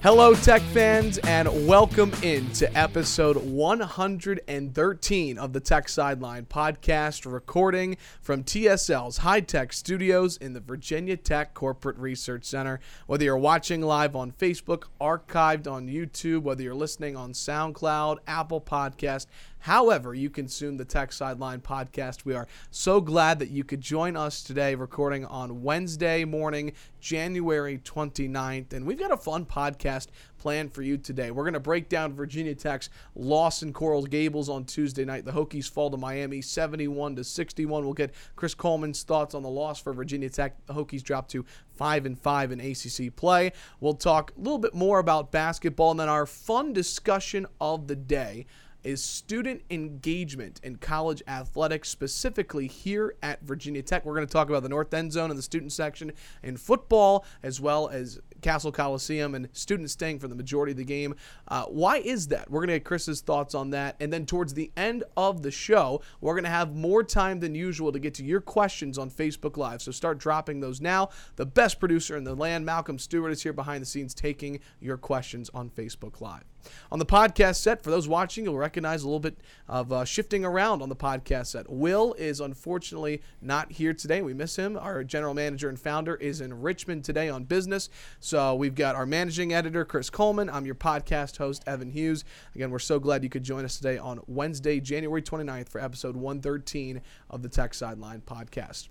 Hello, tech fans, and welcome into episode 113 of the Tech Sideline podcast, recording from TSL's high tech studios in the Virginia Tech Corporate Research Center. Whether you're watching live on Facebook, archived on YouTube, whether you're listening on SoundCloud, Apple Podcast, however you consume the Tech Sideline podcast, we are so glad that you could join us today, recording on Wednesday morning, January 29th. And we've got a fun podcast planned for you today. We're going to break down Virginia Tech's loss in Coral Gables on Tuesday night. The Hokies fall to Miami 71 to 61. We'll get Chris Coleman's thoughts on the loss for Virginia Tech. The Hokies drop to 5 and 5 in ACC play. We'll talk a little bit more about basketball and then our fun discussion of the day is student engagement in college athletics, specifically here at Virginia Tech. We're going to talk about the North End Zone and the student section in football, as well as Cassell Coliseum and students staying for the majority of the game. Uh, why is that? We're going to get Chris's thoughts on that. And then towards the end of the show, we're going to have more time than usual to get to your questions on Facebook Live. So start dropping those now. The best producer in the land, Malcolm Stewart, is here behind the scenes taking your questions on Facebook Live. On the podcast set, for those watching, you'll recognize a little bit of uh, shifting around on the podcast set. Will is unfortunately not here today. We miss him. Our general manager and founder is in Richmond today on business. So we've got our managing editor, Chris Coleman. I'm your podcast host, Evan Hughes. Again, we're so glad you could join us today on Wednesday, January 29th for episode 113 of the Tech Sideline podcast.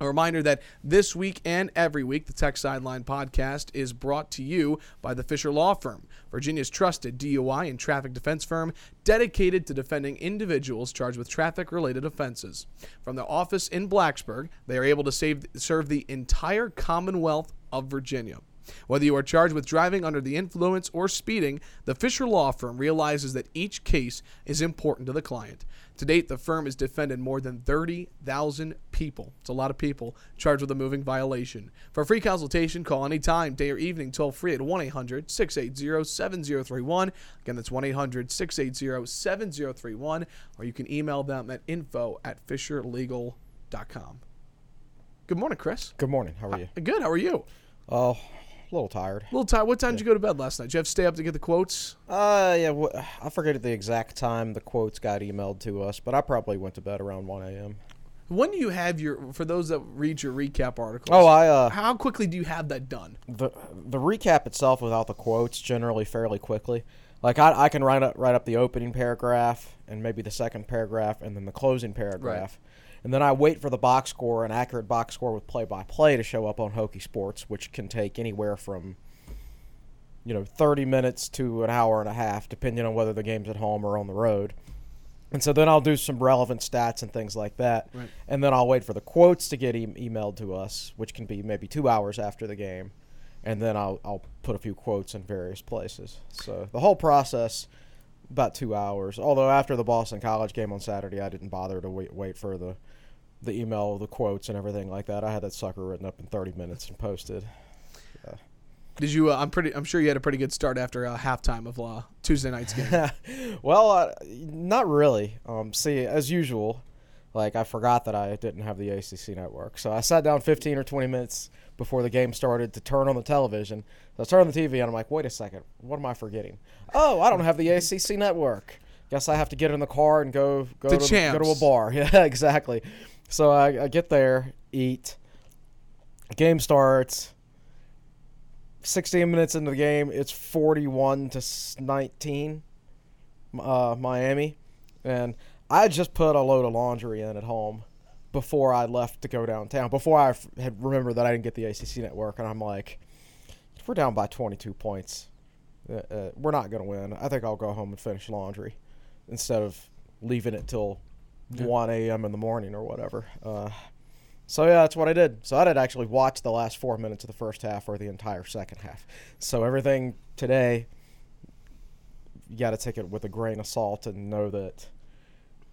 A reminder that this week and every week, the Tech Sideline podcast is brought to you by the Fisher Law Firm, Virginia's trusted DUI and traffic defense firm dedicated to defending individuals charged with traffic related offenses. From their office in Blacksburg, they are able to save, serve the entire Commonwealth of Virginia. Whether you are charged with driving under the influence or speeding, the Fisher Law Firm realizes that each case is important to the client. To date, the firm has defended more than 30,000 people. It's a lot of people charged with a moving violation. For a free consultation, call anytime, day or evening, toll free at 1 800 680 7031. Again, that's 1 800 680 7031. Or you can email them at info at fisherlegal.com. Good morning, Chris. Good morning. How are you? Good. How are you? Oh, a little tired. A little tired. What time did you go to bed last night? Did you have to stay up to get the quotes? Uh, yeah. I forget the exact time the quotes got emailed to us, but I probably went to bed around 1 a.m. When do you have your for those that read your recap articles? Oh, I uh, how quickly do you have that done? the the recap itself without the quotes generally fairly quickly. Like I, I can write up write up the opening paragraph and maybe the second paragraph and then the closing paragraph. And then I wait for the box score, an accurate box score with play by play to show up on Hokie Sports, which can take anywhere from you know, 30 minutes to an hour and a half, depending on whether the game's at home or on the road. And so then I'll do some relevant stats and things like that. Right. And then I'll wait for the quotes to get e- emailed to us, which can be maybe two hours after the game. And then I'll, I'll put a few quotes in various places. So the whole process, about two hours. Although after the Boston College game on Saturday, I didn't bother to wait, wait for the, the email, the quotes, and everything like that. I had that sucker written up in 30 minutes and posted. Did you? Uh, I'm pretty. I'm sure you had a pretty good start after uh, halftime of uh, Tuesday night's game. well, uh, not really. Um, see, as usual, like I forgot that I didn't have the ACC network, so I sat down 15 or 20 minutes before the game started to turn on the television. So I turned on the TV and I'm like, wait a second, what am I forgetting? Oh, I don't have the ACC network. Guess I have to get in the car and go go The to go to a bar. Yeah, exactly. So I, I get there, eat. Game starts. 16 minutes into the game, it's 41 to 19, uh, Miami, and I just put a load of laundry in at home before I left to go downtown. Before I had remembered that I didn't get the ACC network, and I'm like, we're down by 22 points, uh, uh, we're not gonna win. I think I'll go home and finish laundry instead of leaving it till 1 a.m. in the morning or whatever. Uh, so yeah, that's what I did. So I did actually watch the last four minutes of the first half or the entire second half. So everything today, you got to take it with a grain of salt and know that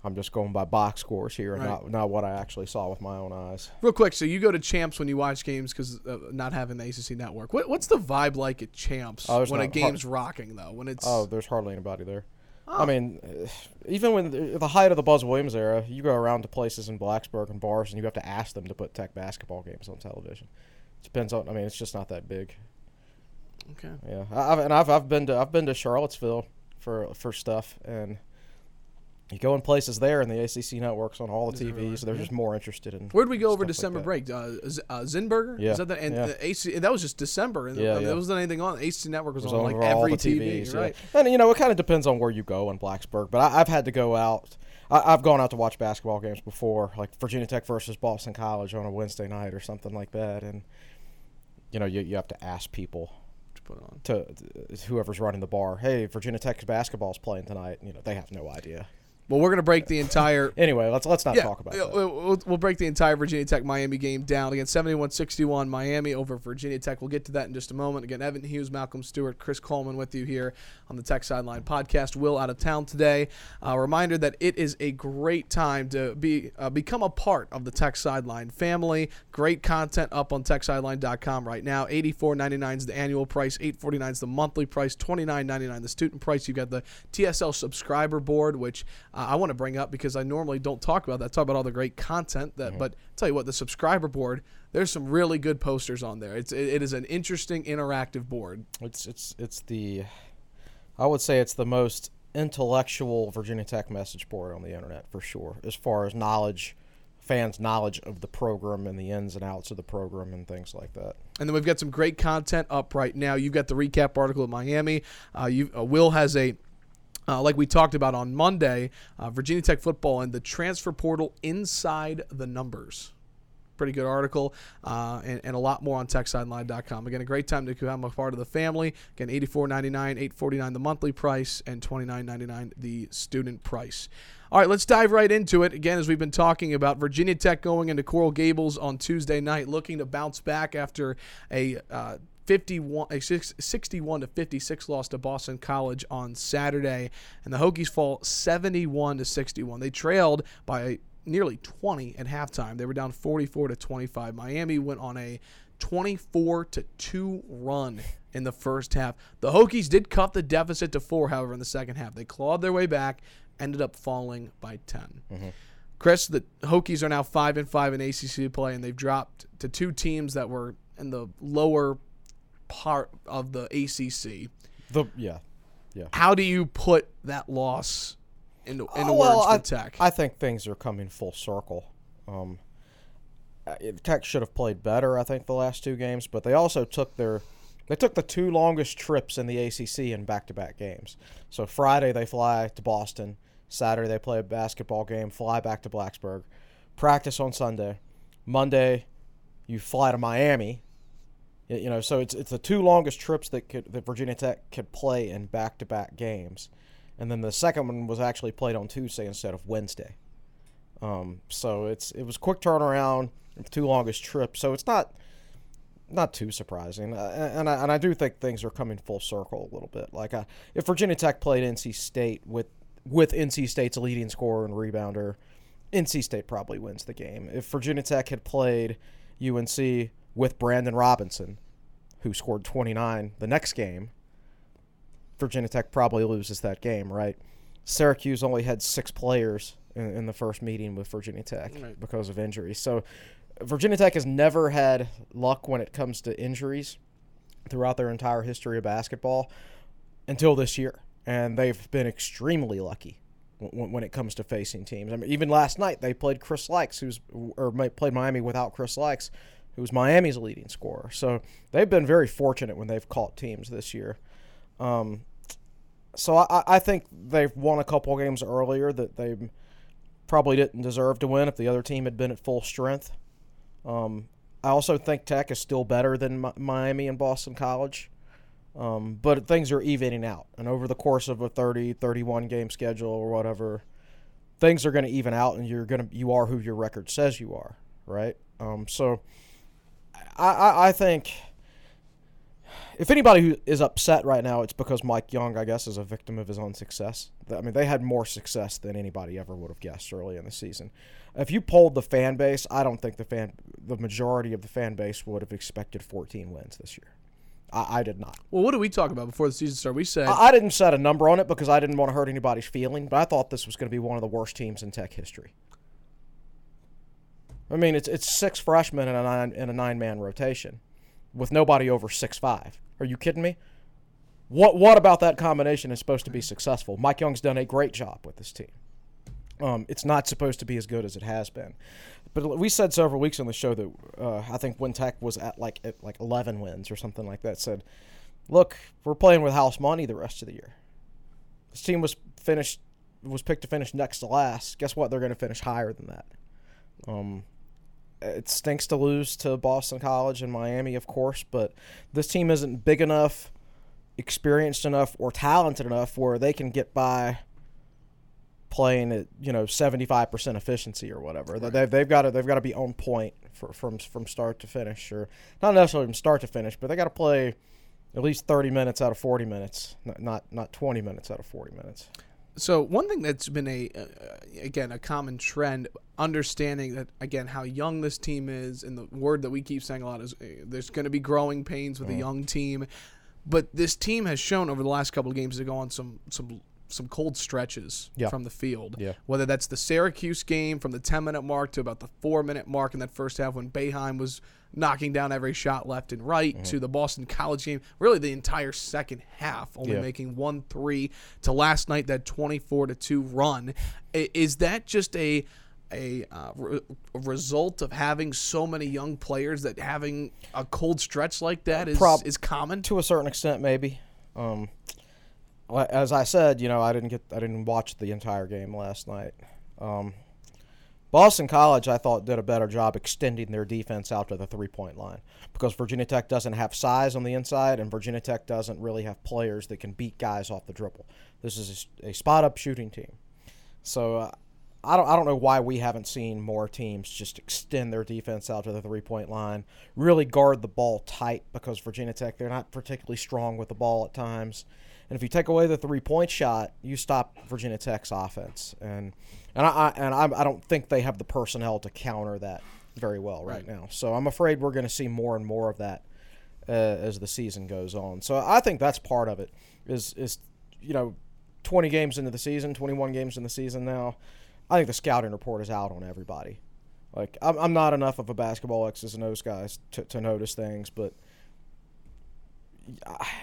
I'm just going by box scores here and Right. not not what I actually saw with my own eyes. Real quick, so you go to Champs when you watch games because uh, not having the ACC network. What, what's the vibe like at Champs Oh, when a not- game's rocking though? When it's Oh, there's hardly anybody there. Oh. I mean, even when the, the height of the Buzz Williams era, you go around to places in Blacksburg and bars, and you have to ask them to put Tech basketball games on television. It Depends on. I mean, it's just not that big. okay. Yeah, I- I've, and I've I've been to I've been to Charlottesville for for stuff, and you go in places there, and the ACC networks on all the Is it TVs. They're just more interested in. Where'd we go over stuff like December break? Uh, Z- uh, Zinberger? Yeah, Is that the, and yeah. the AC, that was just December. And Yeah, yeah. There wasn't anything on. The ACC network was, was on like over all every TV. TVs, you're yeah. right. And you know, it kind of depends on where you go in Blacksburg. But I, I've had to go out. I, I've gone out to watch basketball games before, like Virginia Tech versus Boston College on a Wednesday night or something like that. And you know, you you have to ask people To put on. to, to whoever's running the bar, hey, Virginia Tech's basketball's playing tonight. You know, they have no idea. Well, we're gonna break the entire Anyway, let's let's not yeah, talk about that. We'll, we'll- break the entire Virginia Tech Miami game down again. 71-61 Miami over Virginia Tech. We'll get to that in just a moment. Again, Evan Hughes, Malcolm Stewart, Chris Coleman with you here on the Tech Sideline podcast. Will out of town today. A reminder that it is a great time to be uh, become a part of the Tech Sideline family. Great content up on TechSideline.com right now. $84.99 is the annual price. 849 is the monthly price. $29.99 the student price. You've got the TSL subscriber board, which uh, I want to bring up because I normally don't talk about that. I talk about all the great content that, but tell you what, the subscriber board, there's some really good posters on there. It's it, it is an interesting interactive board. It's it's it's the, I would say it's the most intellectual Virginia Tech message board on the internet for sure, as far as knowledge, fans' knowledge of the program and the ins and outs of the program and things like that. And then we've got some great content up right now. You've got the recap article at Miami. Uh, you uh, Will has a uh, like we talked about on Monday, uh, Virginia Tech football and the transfer portal inside the numbers. Pretty good article, uh, and, and a lot more on TechSideline.com. Again, a great time to become a part of the family. Again, eighty-four ninety-nine, eight forty-nine the monthly price, and twenty-nine ninety-nine the student price. All right, let's dive right into it. Again, as we've been talking about, Virginia Tech going into Coral Gables on Tuesday night, looking to bounce back after a uh, 51, a six- 61 to 56 loss to Boston College on Saturday, and the Hokies fall 71 to 61. They trailed by nearly 20 at halftime. They were down 44 to 25. Miami went on a 24 to 2 run in the first half. The Hokies did cut the deficit to 4 however in the second half. They clawed their way back, ended up falling by 10. Mm-hmm. Chris, the Hokies are now 5 and 5 in ACC play and they've dropped to two teams that were in the lower part of the ACC. The yeah, yeah. How do you put that loss into, into Oh, well, words for I, Tech? I think things are coming full circle. Um, uh, Tech should have played better, I think, the last two games, but they also took their they took the two longest trips in the ACC in back-to-back games. So Friday they fly to Boston, Saturday they play a basketball game, fly back to Blacksburg, practice on Sunday, Monday you fly to Miami. You know, so it's it's the two longest trips that could that Virginia Tech could play in back-to-back games and then the second one was actually played on Tuesday instead of Wednesday. Um, so it's it was quick turnaround, two longest trips. So it's not not too surprising, uh, and I, and I do think things are coming full circle a little bit. Like uh, if Virginia Tech played NC State with with NC State's leading scorer and rebounder, NC State probably wins the game. If Virginia Tech had played UNC with Brandon Robinson, who scored 29 the next game, Virginia Tech probably loses that game, right? Syracuse only had six players in, in the first meeting with Virginia Tech Right. because of injuries. So Virginia Tech has never had luck when it comes to injuries throughout their entire history of basketball until this year, and they've been extremely lucky when, when it comes to facing teams. I mean, even last night they played Chris Lykes, who's or played Miami without Chris Lykes, who's Miami's leading scorer. So they've been very fortunate when they've caught teams this year. Um, so I, I think they've won a couple games earlier that they probably didn't deserve to win if the other team had been at full strength. Um, I also think Tech is still better than Miami and Boston College. Um, but things are evening out. And over the course of a 30, 31 game schedule or whatever, things are going to even out, and you're going to you are who your record says you are, right? Um, so I, I I think if anybody who is upset right now, it's because Mike Young, I guess, is a victim of his own success. I mean, they had more success than anybody ever would have guessed early in the season. If you polled the fan base, I don't think the fan, the majority of the fan base would have expected 14 wins this year. I, I did not. Well, what did we talk about before the season started? We said I, I didn't set a number on it because I didn't want to hurt anybody's feeling, but I thought this was going to be one of the worst teams in Tech history. I mean, it's it's six freshmen in a nine in a nine man rotation, with nobody over six five. Are you kidding me? What what about that combination is supposed to be successful? Mike Young's done a great job with this team. Um, it's not supposed to be as good as it has been, but we said several weeks on the show that uh, I think when Tech was at like at like 11 wins or something like that, said, "Look, we're playing with house money the rest of the year. This team was finished was picked to finish next to last. Guess what? They're going to finish higher than that. Um, it stinks to lose to Boston College and Miami, of course, but this team isn't big enough, experienced enough, or talented enough where they can get by playing at you know seventy five percent efficiency or whatever. Right. They've they've got to they've got to be on point for, from from start to finish, or not necessarily from start to finish, but they got to play at least thirty minutes out of forty minutes, not not, not twenty minutes out of forty minutes. So one thing that's been a uh, again a common trend, understanding that again how young this team is, and the word that we keep saying a lot is uh, there's going to be growing pains with mm. a young team, but this team has shown over the last couple of games to go on some some some cold stretches yeah. from the field. Yeah. Whether that's the Syracuse game from the 10 minute mark to about the four minute mark in that first half when Boeheim was knocking down every shot left and right mm-hmm. to the Boston College game, really the entire second half, only yeah. making one three to last night that 24 to two run. Is that just a a, uh, re- result of having so many young players that having a cold stretch like that is, Prob- is common to a certain extent, maybe. Um, as I said, you know, I didn't get, I didn't watch the entire game last night. Um, Boston College, I thought, did a better job extending their defense out to the three point line because Virginia Tech doesn't have size on the inside, and Virginia Tech doesn't really have players that can beat guys off the dribble. This is a, spot up shooting team. So uh, I don't, I don't know why we haven't seen more teams just extend their defense out to the three point line, really guard the ball tight because Virginia Tech, they're not particularly strong with the ball at times. And if you take away the three point shot, you stop Virginia Tech's offense. And and I, and I, I don't think they have the personnel to counter that very well right, right. now. So I'm afraid we're going to see more and more of that uh, as the season goes on. So I think that's part of it. Is is you know, 20 games into the season, 21 games in the season now. I think the scouting report is out on everybody. Like I'm, I'm not enough of a basketball X's and O's guys to, to notice things, but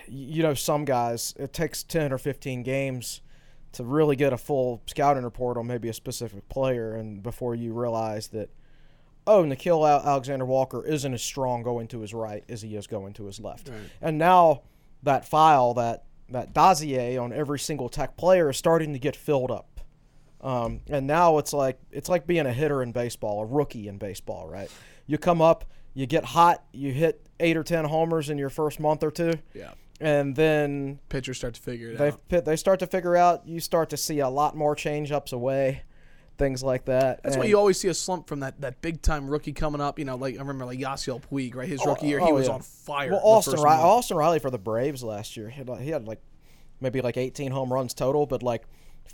you know, some guys, it takes 10 or 15 games to really get a full scouting report on maybe a specific player, and before you realize that, oh, Nickeil Alexander Walker isn't as strong going to his right as he is going to his left. Right. And now that file, that, that dossier on every single tech player is starting to get filled up. Um, and now it's like it's like being a hitter in baseball, a rookie in baseball, right? You come up, you get hot, you hit eight or ten homers in your first month or two. Yeah. And then pitchers start to figure it they, out. They start to figure out. You start to see a lot more change ups away, things like that. That's and why you always see a slump from that, that big time rookie coming up. You know, like I remember like Yasiel Puig, right? His oh, rookie year, oh, he oh, was yeah. on fire. Well, Austin Riley, Austin Riley for the Braves last year, he had, he had like maybe like 18 home runs total, but like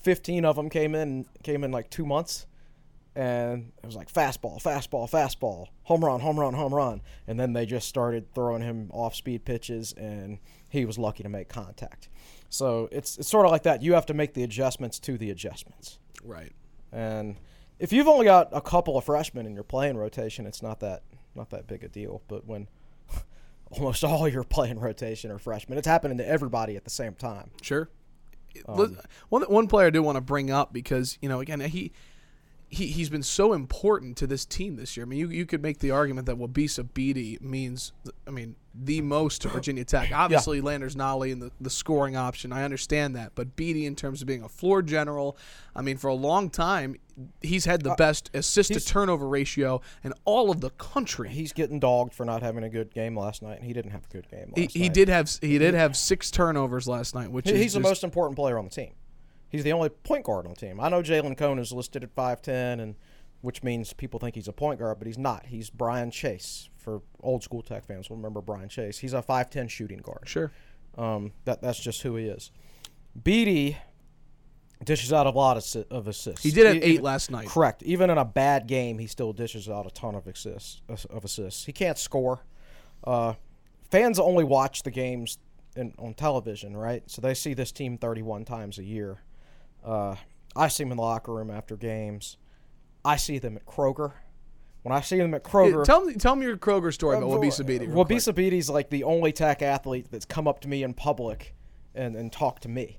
15 of them came in came in like two months and it was like fastball, fastball, fastball, home run, home run, home run. And then they just started throwing him off speed pitches, and he was lucky to make contact. So it's it's sort of like that. You have to make the adjustments to the adjustments. Right. And if you've only got a couple of freshmen in your playing rotation, it's not that not that big a deal. But when almost all your playing rotation are freshmen, it's happening to everybody at the same time. Sure. Um, one one player I do want to bring up because you know again he he, he's been so important to this team this year. I mean, you, you could make the argument that Wabissa Bede means, I mean, the most to Virginia Tech. Obviously, yeah. Landers Nolley and the, the scoring option, I understand that. But Bede, in terms of being a floor general, I mean, for a long time, he's had the uh, best assist to turnover ratio in all of the country. He's getting dogged for not having a good game last night, and he didn't have a good game he, he, did have he did have six turnovers last night, which he, is he's the most important player on the team. He's the only point guard on the team. I know Jalen Cone is listed at 5'10", and which means people think he's a point guard, but he's not. He's Brian Chase. For old school Tech fans will remember Brian Chase. He's a 5'10 shooting guard. Sure. Um, that that's just who he is. Bede dishes out a lot of, of assists. He did have eight last night. Correct. Even in a bad game, he still dishes out a ton of assists. Of assists. He can't score. Uh, fans only watch the games in, on television, right? So they see this team 31 times a year. Uh, I see them in the locker room after games. I see them at Kroger. When I see them at Kroger, Tell me, tell me your Kroger story about Wabissa Bede. quick. Wabissa Bede's like the only tech athlete that's come up to me in public and, and talked to me,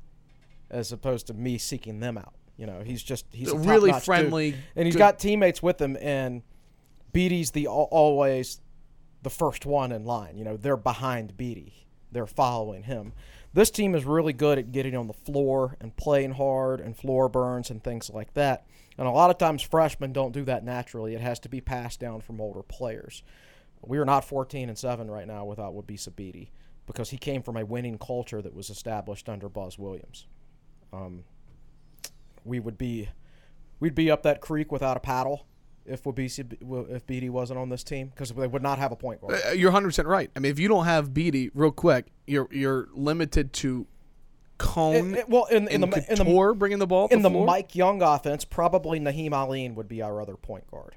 as opposed to me seeking them out. You know, he's just he's a Really top-notch dude. friendly, and he's good- got teammates with him. And Bede's the always the first one in line. You know, they're behind Bede. They're following him. This team is really good at getting on the floor and playing hard and floor burns and things like that. And a lot of times freshmen don't do that naturally. It has to be passed down from older players. We are not 14 and 7 right now without Wabissa Bede because he came from a winning culture that was established under Buzz Williams. Um, we would be we'd be up that creek without a paddle if Wabissa if Bede wasn't on this team because they would not have a point guard. Uh, You're 100 percent right. I mean, if you don't have Bede, real quick, you're you're limited to Cone It- it- well, in, in and the in the bringing the ball in the floor? Mike Young offense, probably Nahiem Alleyne would be our other point guard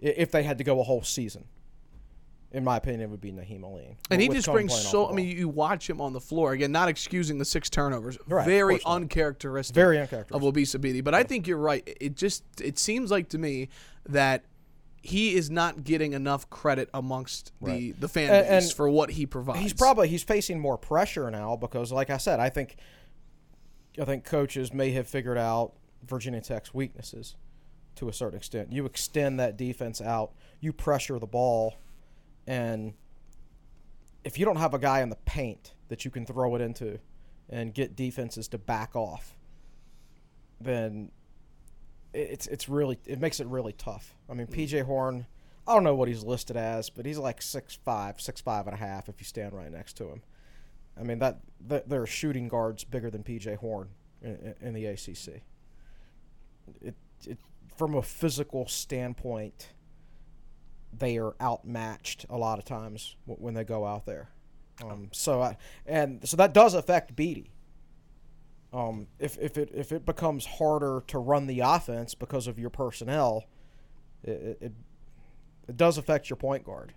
if they had to go a whole season. In my opinion, it would be Nahiem Alleyne. And he just brings so. I mean, you watch him on the floor again. Not excusing the six turnovers. Right, very uncharacteristic. Very uncharacteristic. of Wabissa Bede. But I think you're right. It just it seems like to me that he is not getting enough credit amongst the Right. the fan And- base and for what he provides. he's probably he's facing more pressure now because, like I said, I think I think coaches may have figured out Virginia Tech's weaknesses to a certain extent. You extend that defense out, you pressure the ball, and if you don't have a guy in the paint that you can throw it into and get defenses to back off, then it- it's it's really it makes it really tough. I mean, mm. PJ Horne, I don't know what he's listed as, but he's like six five, six five and a half if you stand right next to him. I mean that, that there are shooting guards bigger than PJ Horne in, in the ACC. It, it from a physical standpoint, they are outmatched a lot of times when they go out there. Um, so I, and so that does affect Bede. Um, if if it if it becomes harder to run the offense because of your personnel, it, it it does affect your point guard.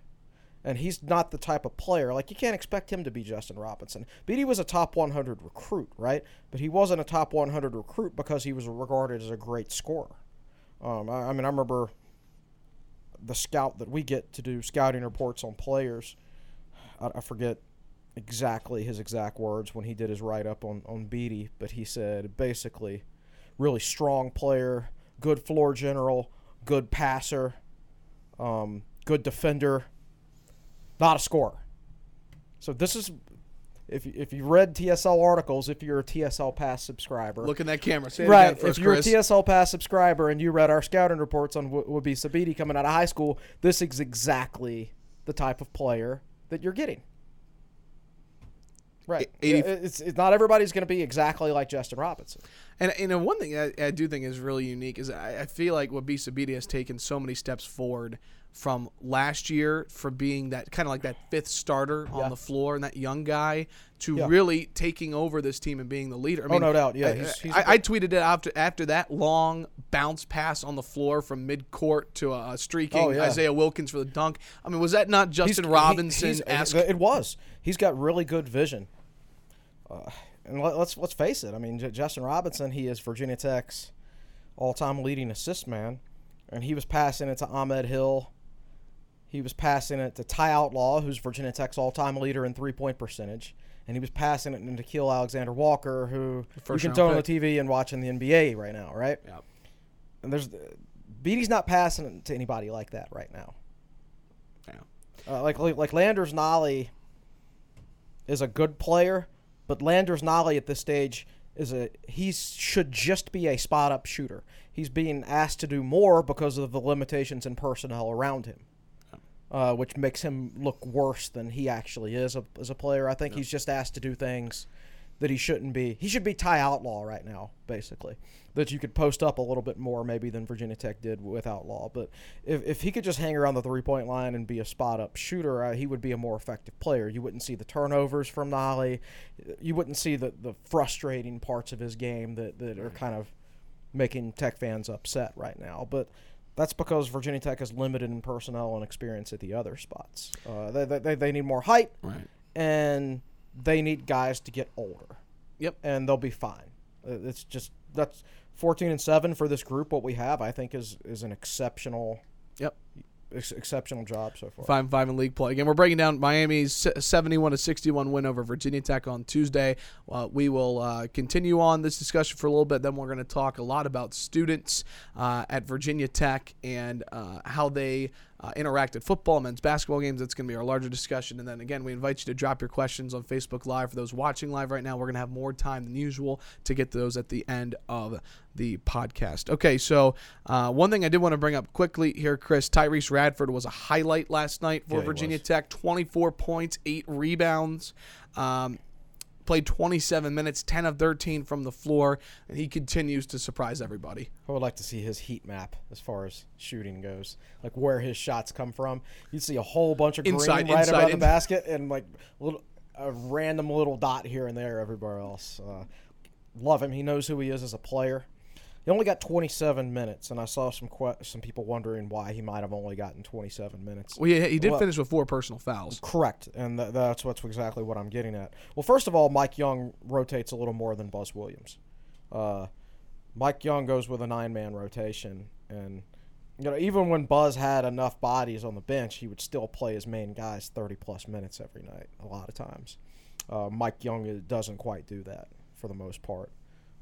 And he's not the type of player like you can't expect him to be Justin Robinson. Bede was a top 100 recruit, right? But he wasn't a top 100 recruit because he was regarded as a great scorer. Um, I, I mean, I remember the scout that we get to do scouting reports on players. I, I forget exactly his exact words when he did his write up on, on Bede, but he said basically, really strong player, good floor general, good passer, um, good defender, not a scorer. So this is. If, you- if you read TSL articles, if you're a TSL Pass subscriber, Look in that camera. Say it right. first, if you're Chris. a TSL Pass subscriber and you read our scouting reports on what would be Sabiti coming out of high school, this is exactly the type of player that you're getting. Right. Eighty- it's, it's not everybody's going to be exactly like Justin Robinson. And you know, one thing I, I do think is really unique is I, I feel like what Sabiti has taken so many steps forward from last year for being that kind of like that fifth starter on the floor and that young guy to Yeah. really taking over this team and being the leader. I Oh, no doubt. Yeah, I, he's- he's I, I tweeted it after after that long bounce pass on the floor from mid court to a streaking Oh, yeah. Isaiah Wilkins for the dunk. I mean, was that not Justin He's- Robinson? he- It was. He's got really good vision. Uh, and let, let's let's face it. I mean, J- Justin Robinson, he is Virginia Tech's all-time leading assist man, and he was passing it to Ahmed Hill. He was passing it to Ty Outlaw, who's Virginia Tech's all-time leader in three-point percentage, and he was passing it to Nickeil Alexander Walker, who you can turn on the. TV and watching the NBA right now, right? Yep. And there's Bede's not passing it to anybody like that right now. Yeah. Uh, like like like Landers Nolley is a good player, but Landers Nolley at this stage is a he should just be a spot up shooter. He's being asked to do more because of the limitations and personnel around him, uh, which makes him look worse than he actually is a, as a player. I think he's just asked to do things that he shouldn't be. He should be Ty Outlaw right now, basically. That you could post up a little bit more maybe than Virginia Tech did with Outlaw. But if, if he could just hang around the three point line and be a spot up shooter, uh, he would be a more effective player. You wouldn't see the turnovers from Nolley. You wouldn't see the, the frustrating parts of his game that, that are kind of making Tech fans upset right now. But that's because Virginia Tech is limited in personnel and experience at the other spots. Uh, they, they, they need more height, Right. and they need guys to get older. Yep. And they'll be fine. Uh, It's just that's 14 and 7 for this group what we have I think is is an exceptional Yep. Ex- exceptional job so far. Five and five in league play. Again, we're breaking down Miami's 71 to 61 win over Virginia Tech on Tuesday. Uh, we will uh, continue on this discussion for a little bit. Then we're going to talk a lot about students uh, at Virginia Tech and uh, how they uh, interact football, men's basketball games. That's going to be our larger discussion. And then again, we invite you to drop your questions on Facebook Live. For those watching live right now, we're going to have more time than usual to get those at the end of the podcast. Okay, so uh, one thing I did want to bring up quickly here, Chris Tyrece Radford was a highlight last night for Yeah, Virginia. Tech. 24 points, eight rebounds. Um, played 27 minutes, 10 of 13 from the floor, and he continues to surprise everybody. I would like to see his heat map as far as shooting goes, like where his shots come from. You'd see a whole bunch of Inside- green right inside above the basket and like a, little a random little dot here and there everywhere else. Uh, love him. He knows who he is as a player. He only got 27 minutes, and I saw some que- some people wondering why he might have only gotten 27 minutes. Well, he, he did Well- finish with four personal fouls. Correct, and th- that's what's exactly what I'm getting at. Well, first of all, Mike Young rotates a little more than Buzz Williams. Uh, Mike Young goes with a nine-man rotation, and you know even when Buzz had enough bodies on the bench, he would still play his main guys 30-plus minutes every night. A lot of times, uh, Mike Young doesn't quite do that for the most part.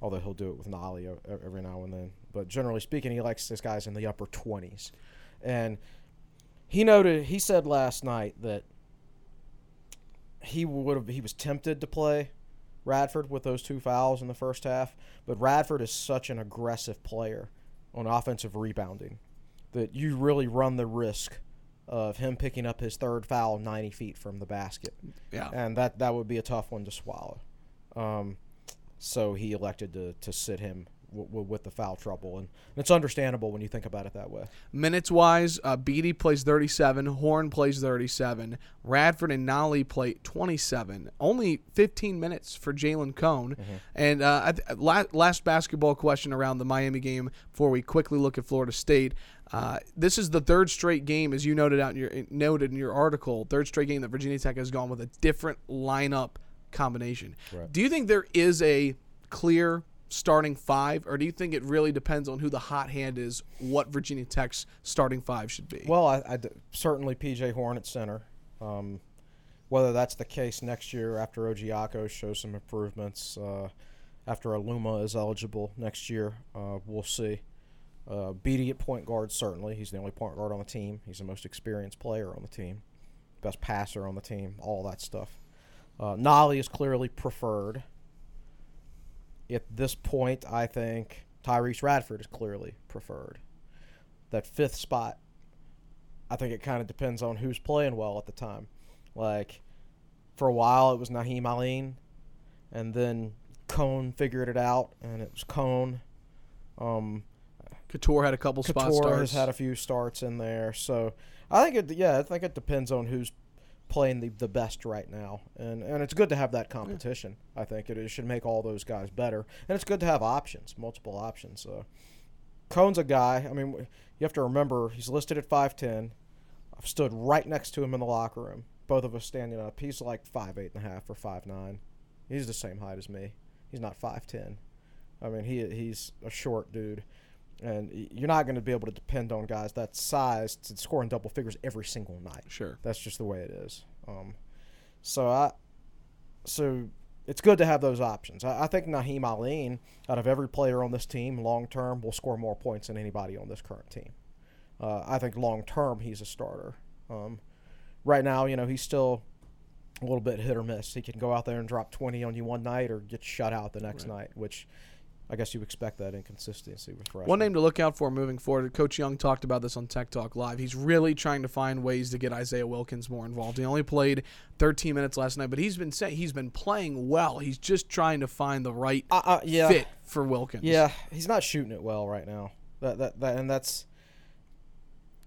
Although he'll do it with Nolley every now and then, but generally speaking, he likes his guys in the upper 20s, and he noted he said last night that he would have he was tempted to play Radford with those two fouls in the first half, but Radford is such an aggressive player on offensive rebounding that you really run the risk of him picking up his third foul 90 feet from the basket, Yeah. and that that would be a tough one to swallow. Um, so he elected to to sit him w- w- with the foul trouble, and it's understandable when you think about it that way. Minutes wise, uh, Bede plays 37, Horne plays 37, Radford and Nolley play 27. Only 15 minutes for Jalen Cone. And uh, th- last basketball question around the Miami game before we quickly look at Florida State. Uh, this is the third straight game, as you noted out in your noted in your article, third straight game that Virginia Tech has gone with a different lineup combination. Do you think there is a clear starting five, or do you think it really depends on who the hot hand is, what Virginia Tech's starting five should be? Well, I, I d- certainly PJ Horne at center. Um, whether that's the case next year after Ojiako shows some improvements, uh, after Aluma is eligible next year, uh, we'll see. Uh, Bede at point guard, certainly. He's the only point guard on the team. He's the most experienced player on the team, best passer on the team, all that stuff. Uh, Nolley is clearly preferred. At this point, I think Tyrece Radford is clearly preferred. That fifth spot I think it kind of depends on who's playing well at the time. Like, for a while it was Nahiem Alleyne, and then Cone figured it out, and it was Cone. Um, Cattoor had a couple spot Cattoor has had a few starts in there, so I think it. Yeah, I think it depends on who's playing the, the best right now, and and it's good to have that competition. I think it, it should make all those guys better, and it's good to have options, multiple options. Uh, Cone's a guy. I mean, you have to remember he's listed at five ten. I've stood right next to him in the locker room, both of us standing up. He's like five eight and a half or five nine. He's the same height as me. He's not five ten. I mean, he he's a short dude, and you're not going to be able to depend on guys that size to score in double figures every single night. Sure. That's just the way it is. Um, so I, so it's good to have those options. I, I think Nahiem Alleyne, out of every player on this team, long term will score more points than anybody on this current team. Uh, I think long term he's a starter. Um, right now, you know, he's still a little bit hit or miss. He can go out there and drop 20 on you one night or get shut out the next night, which I guess you expect that inconsistency with freshmen. One name to look out for moving forward. Coach Young talked about this on Tech Talk Live. He's really trying to find ways to get Isaiah Wilkins more involved. He only played 13 minutes last night, but he's been saying he's been playing well. He's just trying to find the right Uh, uh, yeah, fit for Wilkins. yeah, he's not shooting it well right now. That that, that and that's.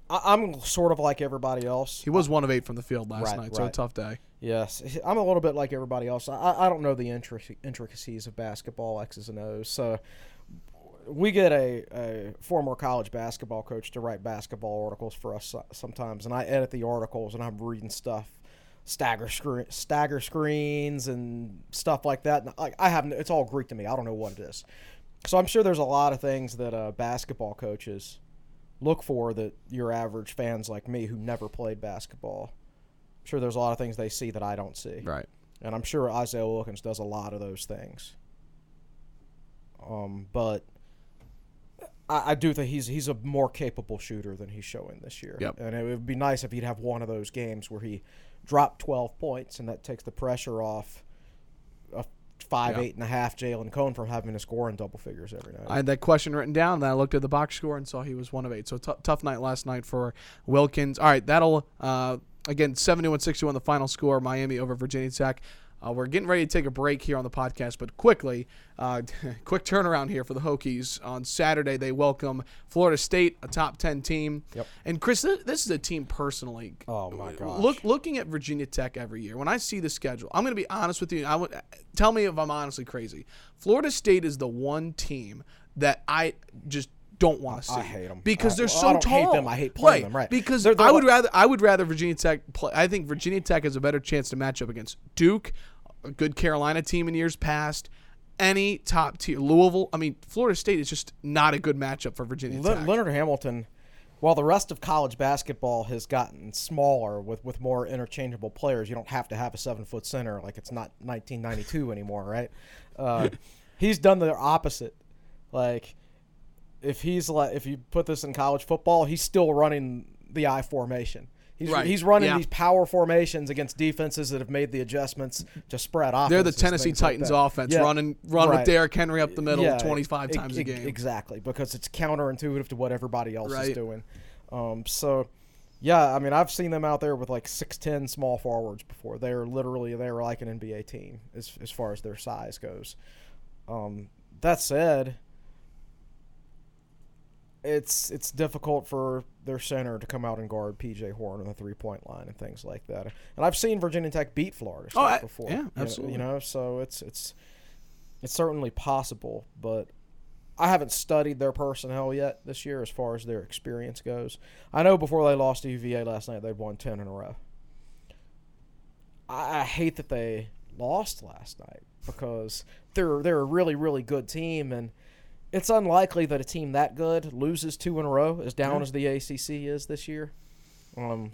I, I'm sort of like everybody else. he was one of eight from the field last Right, night, so a tough day. Yes, I'm a little bit like everybody else. I, I don't know the intric- intricacies of basketball, X's and O's. So we get a, a former college basketball coach to write basketball articles for us sometimes, and I edit the articles and I'm reading stuff, stagger screen, stagger screens and stuff like that. And I, I have it's all Greek to me. I don't know what it is. So I'm sure there's a lot of things that uh, basketball coaches look for that your average fans like me who never played basketball. Sure there's a lot of things they see that I don't see. Right. And I'm sure Isaiah Wilkins does a lot of those things. Um, but I, I do think he's he's a more capable shooter than he's showing this year. Yep. And it would be nice if he'd have one of those games where he dropped 12 points and that takes the pressure off a five, Yeah. eight and a half Jalen Cone from having to score in double figures every night. I had that question written down. Then I looked at the box score and saw he was one of eight. So t- tough night last night for Wilkins. All right, that'll uh, again 71-61 the final score. Miami over Virginia Tech. Uh, we're getting ready to take a break here on the podcast, but quickly, uh, quick turnaround here for the Hokies. On Saturday, they welcome Florida State, a top ten team. Yep. And Chris, this, this is a team personally. Oh, my god! Look, looking at Virginia Tech every year, when I see the schedule, I'm going to be honest with you. I would tell me if I'm honestly crazy. Florida State is the one team that I just don't want to see. I hate them because I- they're well, so I don't tall. hate them. I hate playing them, right. Because They're- they're I would like- rather I would rather Virginia Tech play. I think Virginia Tech has a better chance to match up against Duke, a good Carolina team in years past. Any top tier Louisville. I mean, Florida State is just not a good matchup for Virginia Le- Tech. Leonard Hamilton, while the rest of college basketball has gotten smaller with, with more interchangeable players, you don't have to have a seven foot center like it's not 1992 anymore, right? Uh, he's done the opposite. Like, if he's like, if you put this in college football, he's still running the I formation. He's, Right, he's running yeah. these power formations against defenses that have made the adjustments to spread off. They're the Tennessee Titans offense, running run with. Derrick Henry up the middle Yeah, 25 e- times a game. Exactly, because it's counterintuitive to what everybody else Right. is doing. Um, so, yeah, I mean, I've seen them out there with like six ten small forwards before. They're literally they're like an NBA team as as far as their size goes. Um, that said, it's it's difficult for their center to come out and guard PJ Horne on the three point line and things like that. And I've seen Virginia Tech beat Florida oh, State Oh, I- before. yeah, you know- absolutely. You know, so it's it's it's certainly possible, but I haven't studied their personnel yet this year as far as their experience goes. I know before they lost to UVA last night, they'd won ten in a row. I, I hate that they lost last night because they're they're a really really good team and it's unlikely that a team that good loses two in a row as down as the ACC is this year. Um,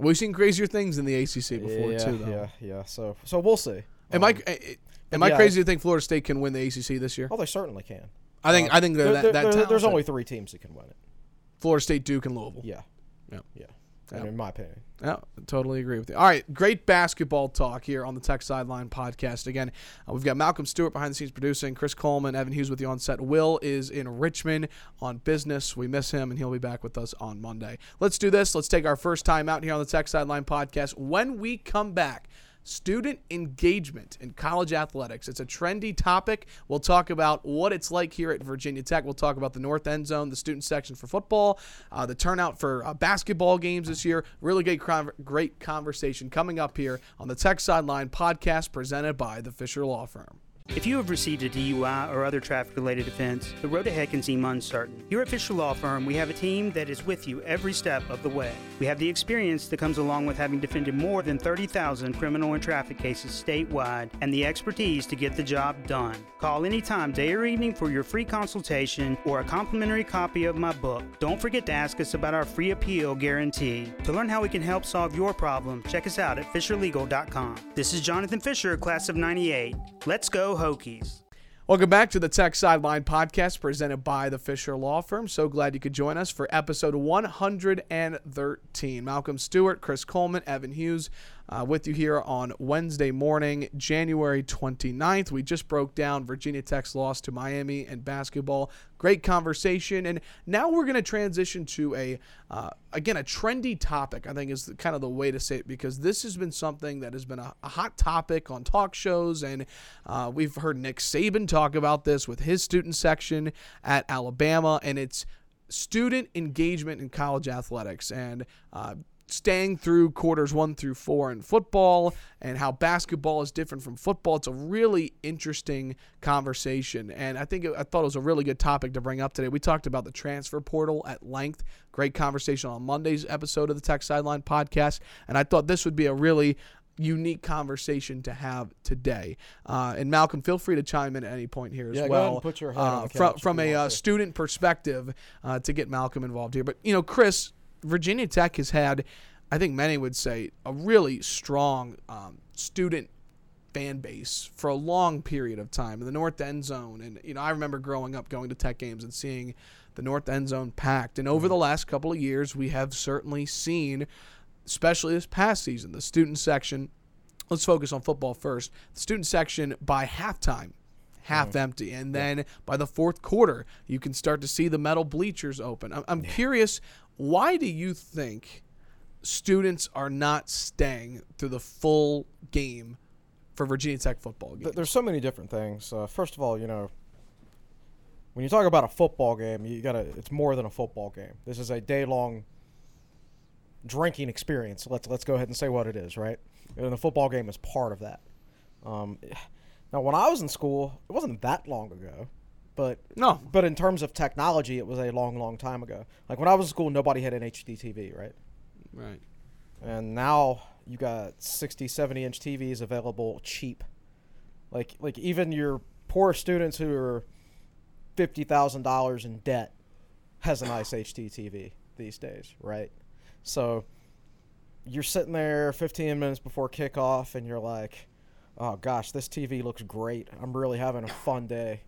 We've seen crazier things in the ACC before yeah, too, though. yeah, yeah. So so we'll see. Am Um, I eh, eh, am I yeah. crazy to think Florida State can win the ACC this year? Oh, they certainly can. I think Uh, I think they're there- that, that there- there's only three teams that can win it. Florida State, Duke, and Louisville. Yeah, Yeah. yeah. And in my opinion. Yeah, totally agree with you. All right, great basketball talk here on the Tech Sideline podcast. Again, uh, we've got Malcolm Stewart behind the scenes producing, Chris Coleman, Evan Hughes with you on set. Will is in Richmond on business. We miss him, and he'll be back with us on Monday. Let's do this. Let's take our first time out here on the Tech Sideline podcast. When we come back, student engagement in college athletics. It's a trendy topic. We'll talk about what it's like here at Virginia Tech. We'll talk about the North End Zone, the student section for football, uh, the turnout for uh, basketball games this year. Really great, great conversation coming up here on the Tech Sideline podcast presented by the Fisher Law Firm. If you have received a DUI or other traffic related offense, the road ahead can seem uncertain. Here at Fisher Law Firm, we have a team that is with you every step of the way. We have the experience that comes along with having defended more than 30,000 criminal and traffic cases statewide and the expertise to get the job done. Call anytime, day or evening, for your free consultation or a complimentary copy of my book. Don't forget to ask us about our free appeal guarantee. To learn how we can help solve your problem, check us out at FisherLegal.com. This is Jonathan Fisher, class of 98. Let's go, Hokies. Welcome back to the Tech Sideline podcast presented by the Fisher Law Firm. So glad you could join us for episode 113. Malcolm Stewart, Chris Coleman, Evan Hughes uh, with you here on Wednesday morning, January 29th. We just broke down Virginia Tech's loss to Miami and basketball. Great conversation. And now we're going to transition to a, uh, again, a trendy topic, I think is the, kind of the way to say it, because this has been something that has been a, a hot topic on talk shows. And uh, we've heard Nick Saban talk about this with his student section at Alabama. And it's student engagement in college athletics. And, uh, staying through quarters one through four in football and how basketball is different from football. It's a really interesting conversation. And I think it, I thought it was a really good topic to bring up today. We talked about the transfer portal at length. Great conversation on Monday's episode of the Tech Sideline podcast. And I thought this would be a really unique conversation to have today. Uh, and Malcolm, feel free to chime in at any point here as Yeah, go well. ahead and put your hand on uh, from from a uh, student perspective uh, to get Malcolm involved here. But you know, Chris, Virginia Tech has had, I think many would say, a really strong um, student fan base for a long period of time in the North End Zone. And you know, I remember growing up going to Tech games and seeing the North End Zone packed. And over the last couple of years, we have certainly seen, especially this past season, the student section. Let's focus on football first. The student section by halftime half empty. And then by the fourth quarter, you can start to see the metal bleachers open. I'm, I'm curious, why do you think students are not staying through the full game for Virginia Tech football games? There's so many different things. Uh, first of all, you know, when you talk about a football game, you gotta. It's more than a football game. This is a day long drinking experience. Let's let's go ahead and say what it is, right? And the football game is part of that. Um, now, when I was in school, it wasn't that long ago, but No. But in terms of technology, it was a long, long time ago. Like when I was in school, nobody had an HD TV, right? Right. and now you got 60 70 inch tvs available cheap like like even your poor students who are $50000 in debt has a nice hd tv these days right so you're sitting there 15 minutes before kickoff and you're like oh gosh this tv looks great i'm really having a fun day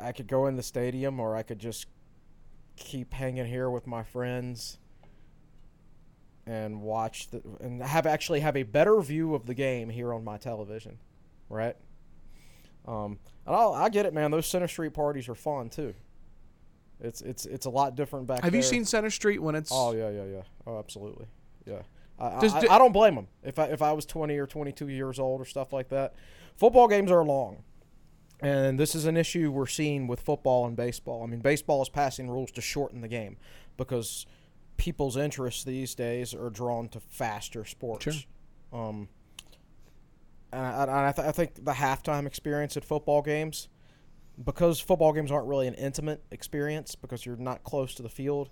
I, I could go in the stadium or i could just keep hanging here with my friends and watch the and have actually have a better view of the game here on my television, right? Um, and I'll, I get it, man. Those Center Street parties are fun too. It's it's it's a lot different back. Have you seen Center Street when it's? Oh yeah, yeah, yeah. Oh, absolutely. Yeah. I, Does I, di- I don't blame them. If I if I was 20 or 22 years old or stuff like that, football games are long, and this is an issue we're seeing with football and baseball. I mean, baseball is passing rules to shorten the game because people's interests these days are drawn to faster sports. Sure. Um, and I, I, th- I think the halftime experience at football games, because football games aren't really an intimate experience because you're not close to the field.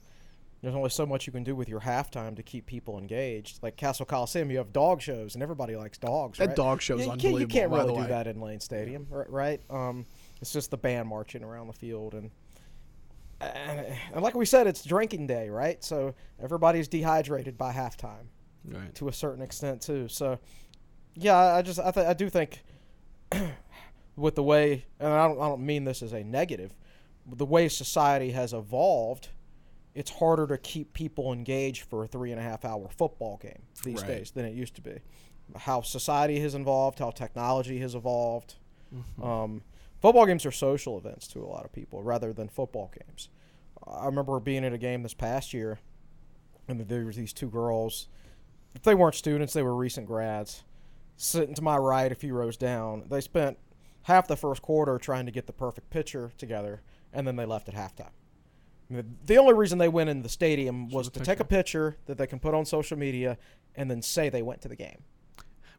There's only so much you can do with your halftime to keep people engaged. Like Cassell Coliseum, you have dog shows, and everybody likes dogs. That right? dog show's you, you can't- You can't really do that in Lane Stadium, ri- right? Um, it's just the band marching around the field, and, and and like we said, it's drinking day, right? So everybody's dehydrated by halftime Right. to a certain extent too. So, yeah, I I just I, th- I do think with the way, and I don't I don't mean this as a negative, the way society has evolved, it's harder to keep people engaged for a three and a half hour football game these Right. days than it used to be. How society has evolved, how technology has evolved. Um, football games are social events to a lot of people rather than football games. I remember being at a game this past year, and there were these two girls. If they weren't students, they were recent grads. Sitting to my right, a few rows down, they spent half the first quarter trying to get the perfect picture together, and then they left at halftime. The only reason they went in the stadium was to take a picture that they can put on social media and then say they went to the game.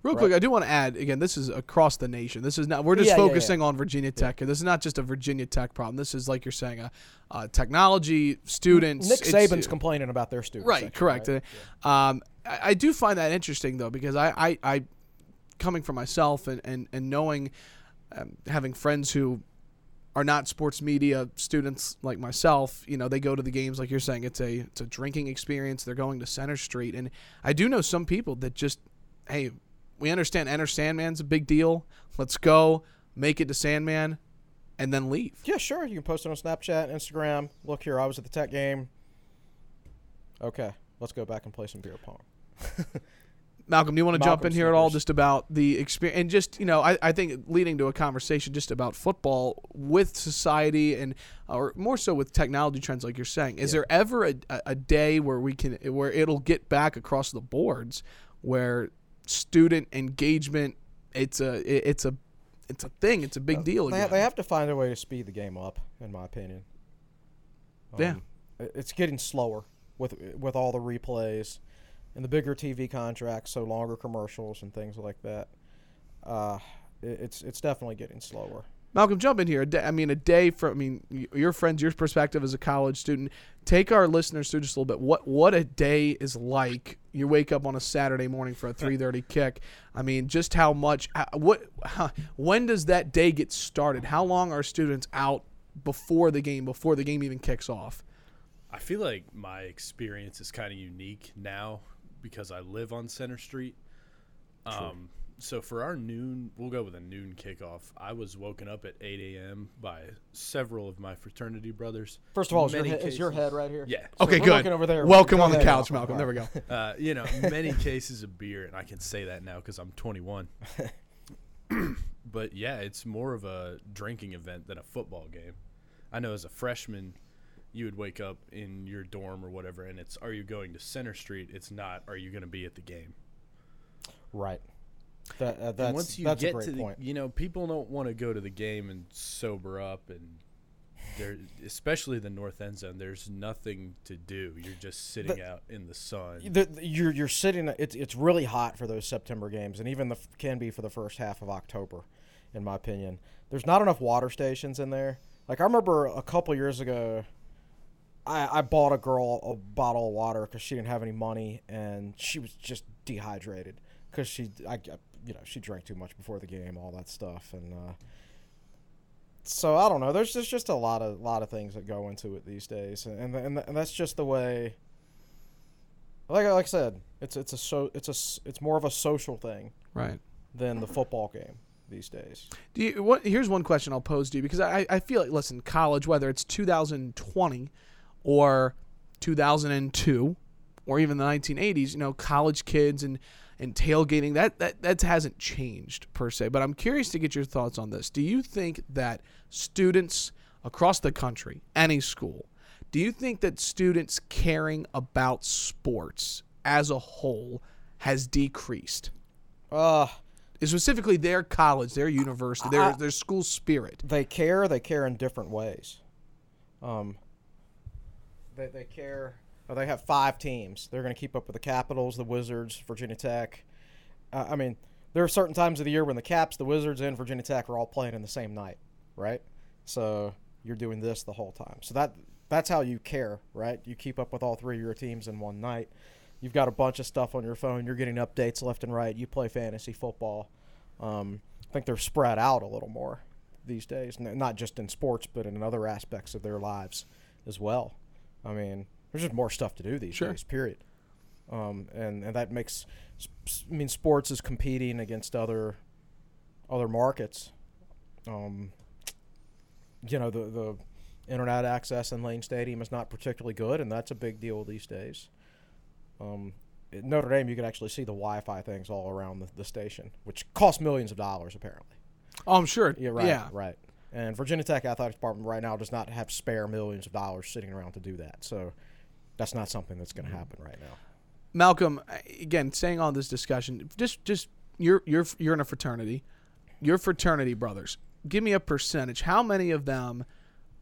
Real Right. quick, I do want to add again. This is across the nation. This is not. We're just Yeah, yeah, yeah. focusing on Virginia Tech. This is not just a Virginia Tech problem. This is like you're saying, a, uh technology students. Nick Saban's complaining about their students. Right, section, correct. right? Uh, Um, I, I do find that interesting though because I, I, I coming from myself and and and knowing, um, having friends who are not sports media students like myself, you know, they go to the games like you're saying. It's a it's a drinking experience. They're going to Center Street, and I do know some people that just, hey, we understand Enter Sandman's a big deal. Let's go make it to Sandman, and then leave. Yeah, sure. You can post it on Snapchat, Instagram. Look here, I was at the tech game. Okay. let's go back and play some beer pong. Malcolm, do you want to jump Malcolm in here at all just about the experience and just, you know, I, I think leading to a conversation just about football with society and or more so with technology trends like you're saying. Is there ever a, a, day where we can where it'll get back across the boards where student engagement it's a it's a it's a thing, it's a big deal They, they have to find a way to speed the game up, in my opinion. Yeah. Um, it- it's getting slower with with all the replays and the bigger TV contracts, so longer commercials and things like that. Uh, it, it's it's definitely getting slower. Malcolm, jump in here. A day, I mean, a day from. I mean, your friends, your perspective as a college student. Take our listeners through just a little bit. What what a day is like. You wake up on a Saturday morning for a three thirty kick. I mean, just how much. how- What? How, when does that day get started? How long are students out before the game? Before the game even kicks off? I feel like my experience is kind of unique now because I live on Center Street. Um, so for our noon, we'll go with a noon kickoff. I was woken up at 8 a.m. by several of my fraternity brothers. First of all, is your, Many he- is your head right here? Yeah. Okay, good. over there. Welcome Go on the couch, Malcolm. Malcolm. There we go. Uh, you know, many cases of beer, and I can say that now because I'm 21. but yeah, it's more of a drinking event than a football game. I know as a freshman, you would wake up in your dorm or whatever, and it's are you going to Center Street? It's not are you going to be at the game? Right. That, uh, and that's once you that's get a great to the, point. you know, people don't want to go to the game and sober up, and there, especially the north end zone. There's nothing to do. You're just sitting out in the sun. the, the- you're you're sitting. It's it's really hot for those September games, and even the can be for the first half of October, in my opinion. There's not enough water stations in there. Like I remember a couple years ago, I I bought a girl a bottle of water because she didn't have any money, and she was just dehydrated because she I you know she drank too much before the game, all that stuff, and. uh so I don't know. There's just, just a lot of lot of things that go into it these days, and and, and that's just the way like like I said, it's it's a so it's a it's more of a social thing Right. than the football game these days. Do you, what, here's one question I'll pose to you because I, I feel like, listen, college, whether it's 2020 or 2002 or even the 1980s, you know, college kids and, and tailgating, that, that, that hasn't changed per se. But I'm curious to get your thoughts on this. Do you think that students across the country, any school, do you think that students caring about sports as a whole has decreased? Uh specifically their college, their university, their I- their school spirit. they care. They care in different ways. Um, they they care. oh, they have five teams. They're going to keep up with the Capitals, the Wizards, Virginia Tech. Uh, I mean, there are certain times of the year when the Caps, the Wizards, and Virginia Tech are all playing in the same night, right? So you're doing this the whole time. So that that's how you care, right? You keep up with all three of your teams in one night. You've got a bunch of stuff on your phone. You're getting updates left and right. You play fantasy football. Um, I think they're spread out a little more these days, not just in sports, but in other aspects of their lives as well. I mean, there's just more stuff to do these Sure. days. Period. Um, and and that makes, I mean, sports is competing against other other markets. Um, you know, the the internet access in Lane Stadium is not particularly good, and that's a big deal these days. Um, at Notre Dame, you can actually see the Wi-Fi things all around the, the station, which cost millions of dollars apparently. Oh, I'm sure. Yeah, right. Yeah. right. And Virginia Tech Athletics Department right now does not have spare millions of dollars sitting around to do that. So that's not something that's going to happen right now. Malcolm, again, staying on this discussion, just just you're you're you're in a fraternity, your fraternity brothers. Give me a percentage. How many of them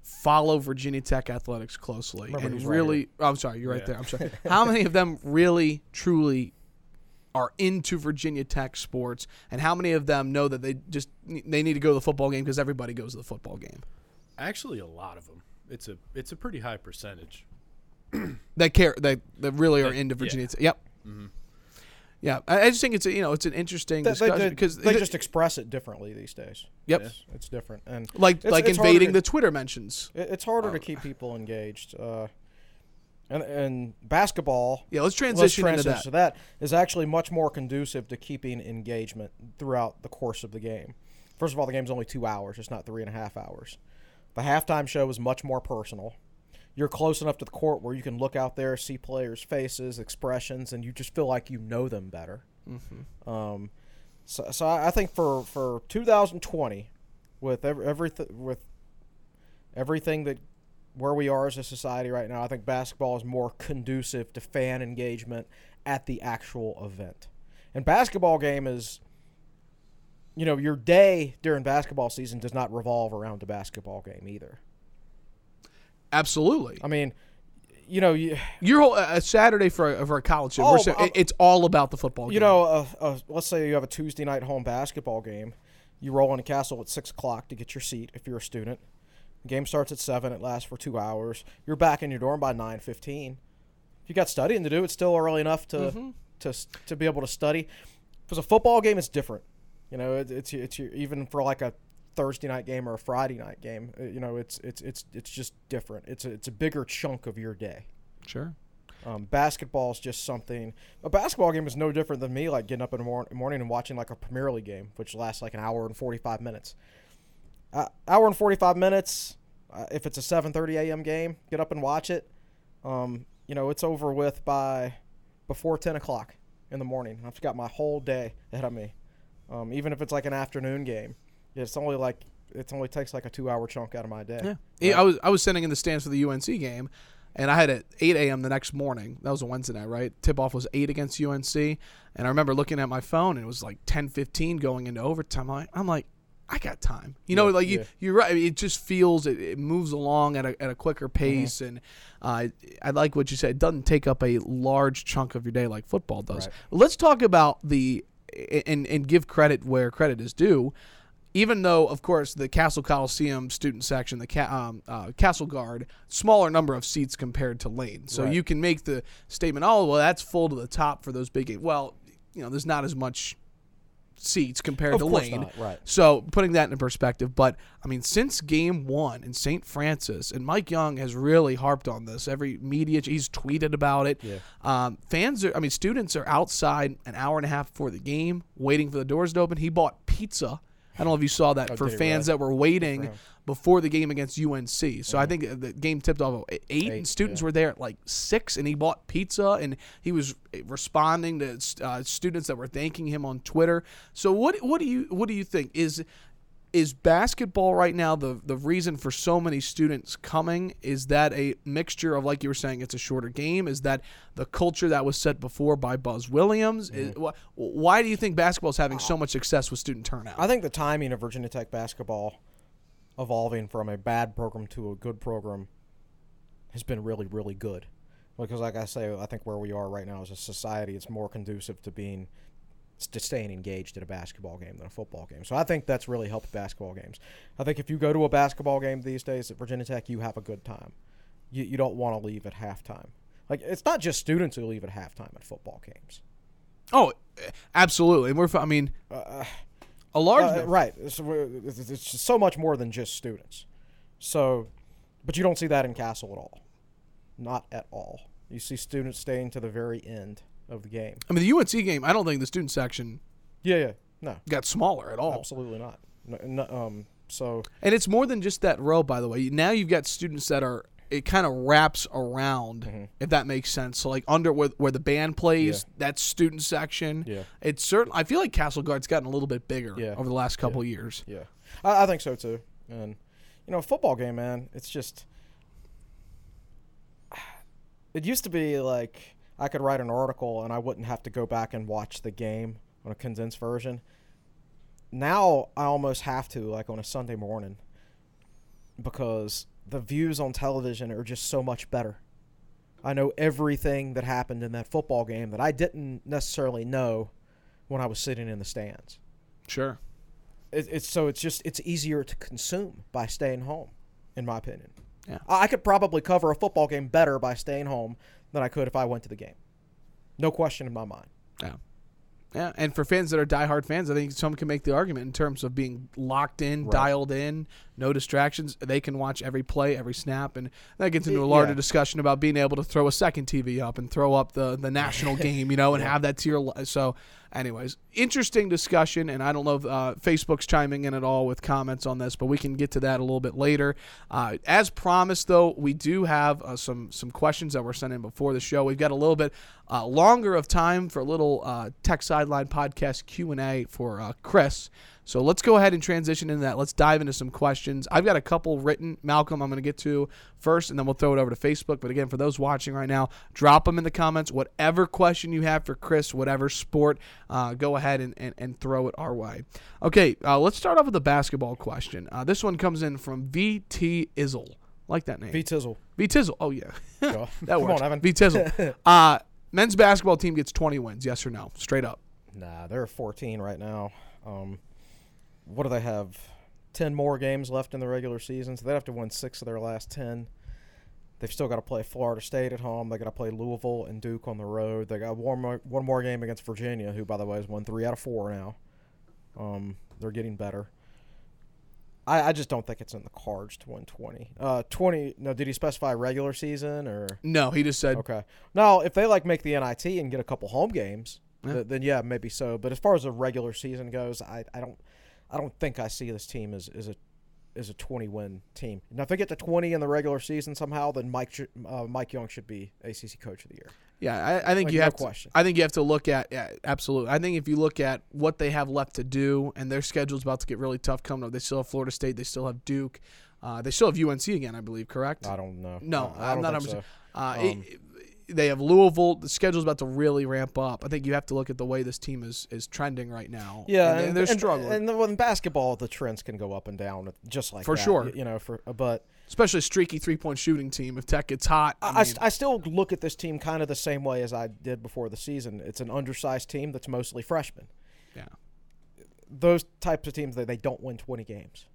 follow Virginia Tech athletics closely Remember, and right really? oh, I'm sorry, you're right Yeah. there. I'm sorry. How many of them really, truly are into Virginia Tech sports, and how many of them know that they just they need to go to the football game because everybody goes to the football game? Actually, a lot of them. It's a it's a pretty high percentage. that care that, that really are That- into yeah. Virginia. Tech. Yep. Yeah, I, I just think it's a, you know it's an interesting They, they, discussion they- because they just express it differently these days. yep It's, it's different, and like It's- like it's invading to- the Twitter mentions. it, it's harder to keep people engaged. Uh, and and basketball. Yeah, let's let's transition into that. that is actually much more conducive to keeping engagement throughout the course of the game. First of all, the game's only two hours; it's not three and a half hours. The halftime show is much more personal. you're close enough to the court where you can look out there, see players' faces, expressions, and you just feel like you know them better. Mm-hmm. Um, so, so I I think for, for 2020, with every, everything with everything that where we are as a society right now, I think basketball is more conducive to fan engagement at the actual event. And basketball game is, you know, your day during basketball season does not revolve around a basketball game either. Absolutely. I mean, you know, you, Your whole a Saturday for a, for a college game, Oh, uh, it's all about the football. you game. know, uh, uh, let's say you have a Tuesday night home basketball game. You roll into Cassell at six o'clock to get your seat if you're a student. The game starts at seven. It lasts for two hours. You're back in your dorm by nine fifteen. If you got studying to do, it's still early enough to Mm-hmm. to to be able to study. If it's a football game, it's different. You know, it, it's it's even for like a Thursday night game or a Friday night game. uh, You know, it's it's it's it's just different. It's a, it's a bigger chunk of your day. sure. Um, basketball is just something. A basketball game is no different than me, like getting up in the mor- morning and watching like a Premier League game, which lasts like an hour and forty five minutes. Uh, hour and forty five minutes. Uh, if it's a seven thirty a.m. game, get up and watch it. Um, you know, it's over with by before ten o'clock in the morning. I've got my whole day ahead of me. Um, even if it's like an afternoon game, it's only like it only takes like a two hour chunk out of my day. Yeah. Yeah, I was I was sitting in the stands for the UNC game, and I had at 8 a.m. the next morning. That was a Wednesday night, right? Tip off was 8 against UNC, and I remember looking at my phone, and it was like 10:15 going into overtime. I'm like, I'm like, I got time. You know, Yeah, like you yeah. you're right. It just feels it, it moves along at a, at a quicker Mm-hmm. pace, and uh, I like what you said. It doesn't take up a large chunk of your day like football does. Right. Let's talk about the and and give credit where credit is due even though, of course, the Cassell Coliseum student section, the ca- um, uh, Cassell Guard, smaller number of seats compared to Lane. So Right. you can make the statement, oh, well, that's full to the top for those big games. Well, you know, there's not as much seats compared Of to Lane. not, right. So putting that in perspective, but I mean, since game one in St. Francis, and Mike Young has really harped on this. Every media, he's tweeted about it. Yeah. Um, fans are, I mean, students are outside an hour and a half before the game, waiting for the doors to open. He bought pizza. I don't know if you saw that for Oh, he fans really? that were waiting. Before the game against UNC. So I think uh, the game tipped off at eight, and students yeah. were there at like six, and he bought pizza, and he was responding to uh, students that were thanking him on Twitter. So what what do you what do you think is is basketball right now the the reason for so many students coming? Is that a mixture of like you were saying, it's a shorter game? Is that the culture that was set before by Buzz Williams? Mm-hmm. wh- why do you think basketball is having so much success with student turnout? I think the timing of Virginia Tech basketball evolving from a bad program to a good program has been really, really good. Because, like I say, I think where we are right now as a society, it's more conducive to being to staying engaged at a basketball game than a football game. So I think that's really helped basketball games. I think if you go to a basketball game these days at Virginia Tech, you have a good time. You, you don't want to leave at halftime. Like it's not just students who leave at halftime at football games. oh, eh, absolutely. And we're I mean, uh, uh, a large Uh, number- right. So it's, it's so much more than just students. So, but you don't see that in Cassell at all. Not at all. You see students staying to the very end of the game. I mean, the UNC game. I don't think the student section Yeah, yeah. No, got smaller at all. absolutely not. No, no, um, so And it's more than just that row, by the way. Now you've got students that are. It kind of wraps around, Mm-hmm. if that makes sense. So, like under where, where the band plays, that student section. Yeah. It's certain. I feel like Cassell Guard's gotten a little bit bigger Yeah. over the last couple years. yeah, I, I think so too. And you know, a football game, man, it's just. It used to be like I could write an article and I wouldn't have to go back and watch the game on a condensed version. Now I almost have to, like on a Sunday morning, because the views on television are just so much better. I know everything that happened in that football game that I didn't necessarily know when I was sitting in the stands. Sure. It, it's so it's just it's easier to consume by staying home, in my opinion. Yeah. I I could probably cover a football game better by staying home than I could if I went to the game. No question in my mind. Yeah. Yeah, and for fans that are diehard fans, I think some can make the argument in terms of being locked in, Right. dialed in, no distractions. They can watch every play, every snap, and that gets into a larger yeah. discussion about being able to throw a second TV up and throw up the the national game, you know, and have that to your. So anyways, interesting discussion, and I don't know if uh, Facebook's chiming in at all with comments on this, but we can get to that a little bit later. Uh, as promised, though, we do have uh, some some questions that were sent in before the show. We've got a little bit uh, longer of time for a little uh, Tech Sideline podcast Q and A for uh, Chris. So let's go ahead and transition into that. Let's dive into some questions. I've got a couple written, Malcolm, I'm going to get to first, and then we'll throw it over to Facebook. But again, for those watching right now, drop them in the comments. Whatever question you have for Chris, whatever sport, uh, go ahead and, and, and, throw it our way. Okay, uh, let's start off with the basketball question. Uh, this one comes in from VT Izzle. Like that name. V Tizzle. V Tizzle. Oh, yeah. That Come works. on, Evan. V Tizzle. uh, men's basketball team gets 20 wins, yes or no? Straight up. Nah, they're 14 right now. Um, what do they have? 10 more games left in the regular season, so they'd have to win six of their last 10. They've still got to play Florida State at home. They got to play Louisville and Duke on the road. They got one more, one more game against Virginia, who, by the way, has won three out of four now. Um, they're getting better. I, I just don't think it's in the cards to win 20. Uh, 20. No, did he specify regular season or? No, he just said Okay. Now, if they like make the NIT and get a couple home games, Yeah. th- then yeah, maybe so. But as far as the regular season goes, I, I don't I don't think I see this team as, as a as a 20 win team. Now, if they get to 20 in the regular season somehow, then Mike uh, Mike Young should be ACC Coach of the Year. Yeah, I, I think Like, you no have question. to. I think you have to look at yeah, absolutely. I think if you look at what they have left to do, and their schedule's about to get really tough coming up. They still have Florida State. They still have Duke. Uh, they still have UNC again, I believe. Correct? I don't know. no, I, I I'm don't think so. Uh, Um, it- they have Louisville. The schedule's about to really ramp up. I think you have to look at the way this team is is trending right now. Yeah, and, they're and, struggling, And, in basketball, the trends can go up and down, just like For that, sure. You know, for but especially a streaky three point shooting team. If Tech gets hot, I, I, mean, I still look at this team kind of the same way as I did before the season. It's an undersized team that's mostly freshmen. yeah. Those types of teams, they, they don't win 20 games.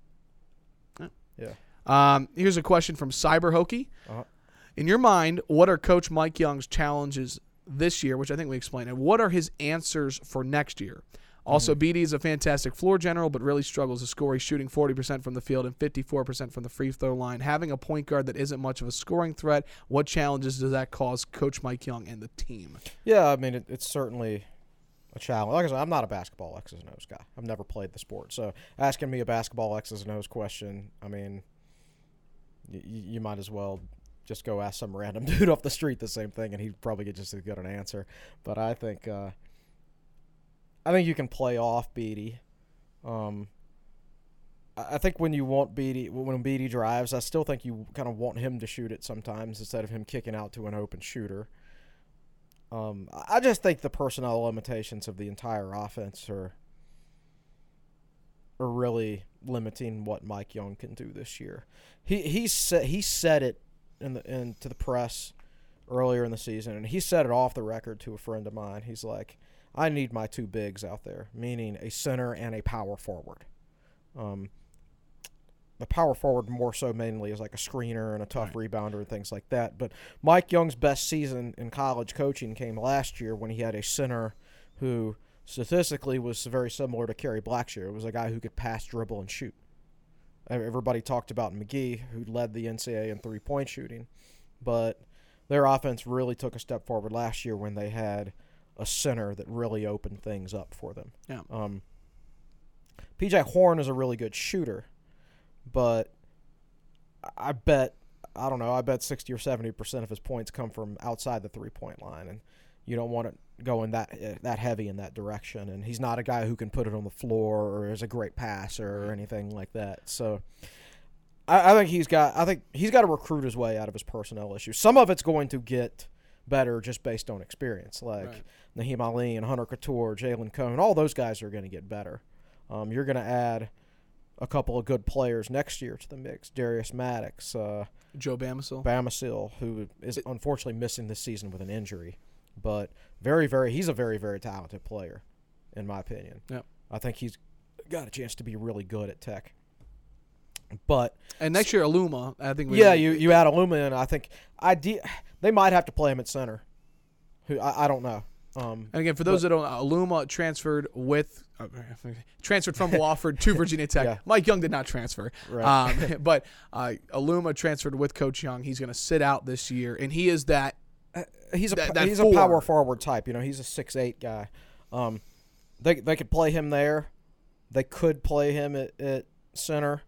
Yeah. Yeah. Um, here's a question from Cyber Hokie. Uh-huh. In your mind, what are Coach Mike Young's challenges this year, which I think we explained, and what are his answers for next year? Also, mm-hmm. Bede is a fantastic floor general, but really struggles to score. He's shooting 40% from the field and 54% from the free throw line. Having a point guard that isn't much of a scoring threat, what challenges does that cause Coach Mike Young and the team? Yeah, I mean, it, it's certainly a challenge. Like I said, I'm not a basketball X's and O's guy. I've never played the sport. So asking me a basketball X's and O's question, I mean, y- you might as well just go ask some random dude off the street the same thing, and he'd probably get just as good an answer. But I think, uh, I think you can play off Bede. Um, I think when you want Bede, when Bede drives, I still think you kind of want him to shoot it sometimes instead of him kicking out to an open shooter. Um, I I just think the personnel limitations of the entire offense are are really limiting what Mike Young can do this year. He he said he said it in the in to the press earlier in the season, and he said it off the record to a friend of mine. He's like, "I need my two bigs out there, meaning a center and a power forward." Um, the power forward more so mainly is like a screener and a tough rebounder and things like that. But Mike Young's best season in college coaching came last year when he had a center who statistically was very similar to Kerry Blackshear. It was a guy who could pass, dribble, and shoot. Ev- Everybody talked about Magee, who led the NCAA in three point shooting, but their offense really took a step forward last year when they had a center that really opened things up for them. Yeah. Um, PJ Horne is a really good shooter, but I- I bet I don't know. I bet sixty or seventy percent of his points come from outside the three point line, and you don't want it going that uh, that heavy in that direction. And he's not a guy who can put it on the floor or is a great passer or anything like that. So. I, I think he's got. I think he's got to recruit his way out of his personnel issues. Some of it's going to get better just based on experience, like Right. Nahiem Alleyne and Hunter Cattoor, Jalen Cone. All those guys are going to get better. Um, you're going to add a couple of good players next year to the mix. Darius Maddox, uh, Joe Bamisile. Bamisile, who is unfortunately missing this season with an injury, but very, very, he's a very, very talented player, in my opinion. Yep. I think he's got a chance to be really good at Tech. But and next year, Aluma. I think. we- yeah, you you add Aluma in. I think ide- they might have to play him at center. Who I, I don't know. Um, And again, for those that don't, know, Aluma transferred with uh, transferred from Wofford to Virginia Tech. Yeah. Mike Young did not transfer, Right. um, but uh, Aluma transferred with Coach Young. He's going to sit out this year, and he is that. He's a That- that he's a power forward type. You know, he's a six eight guy. Um, they they could play him there. They could play him at, at center.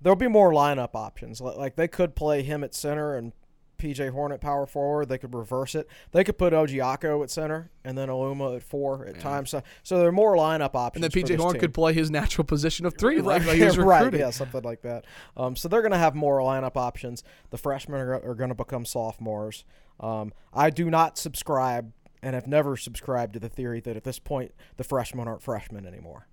There'll be more lineup options. Like they could play him at center and PJ Horne at power forward. They could reverse it. They could put Ojiako at center and then Aluma at four at times. So, so there are more lineup options. And then PJ Horne team. could play his natural position of three, like, like yeah, he's right, yeah, something like that. Um, so they're going to have more lineup options. The freshmen are, are going to become sophomores. Um, I do not subscribe and have never subscribed to the theory that at this point the freshmen aren't freshmen anymore.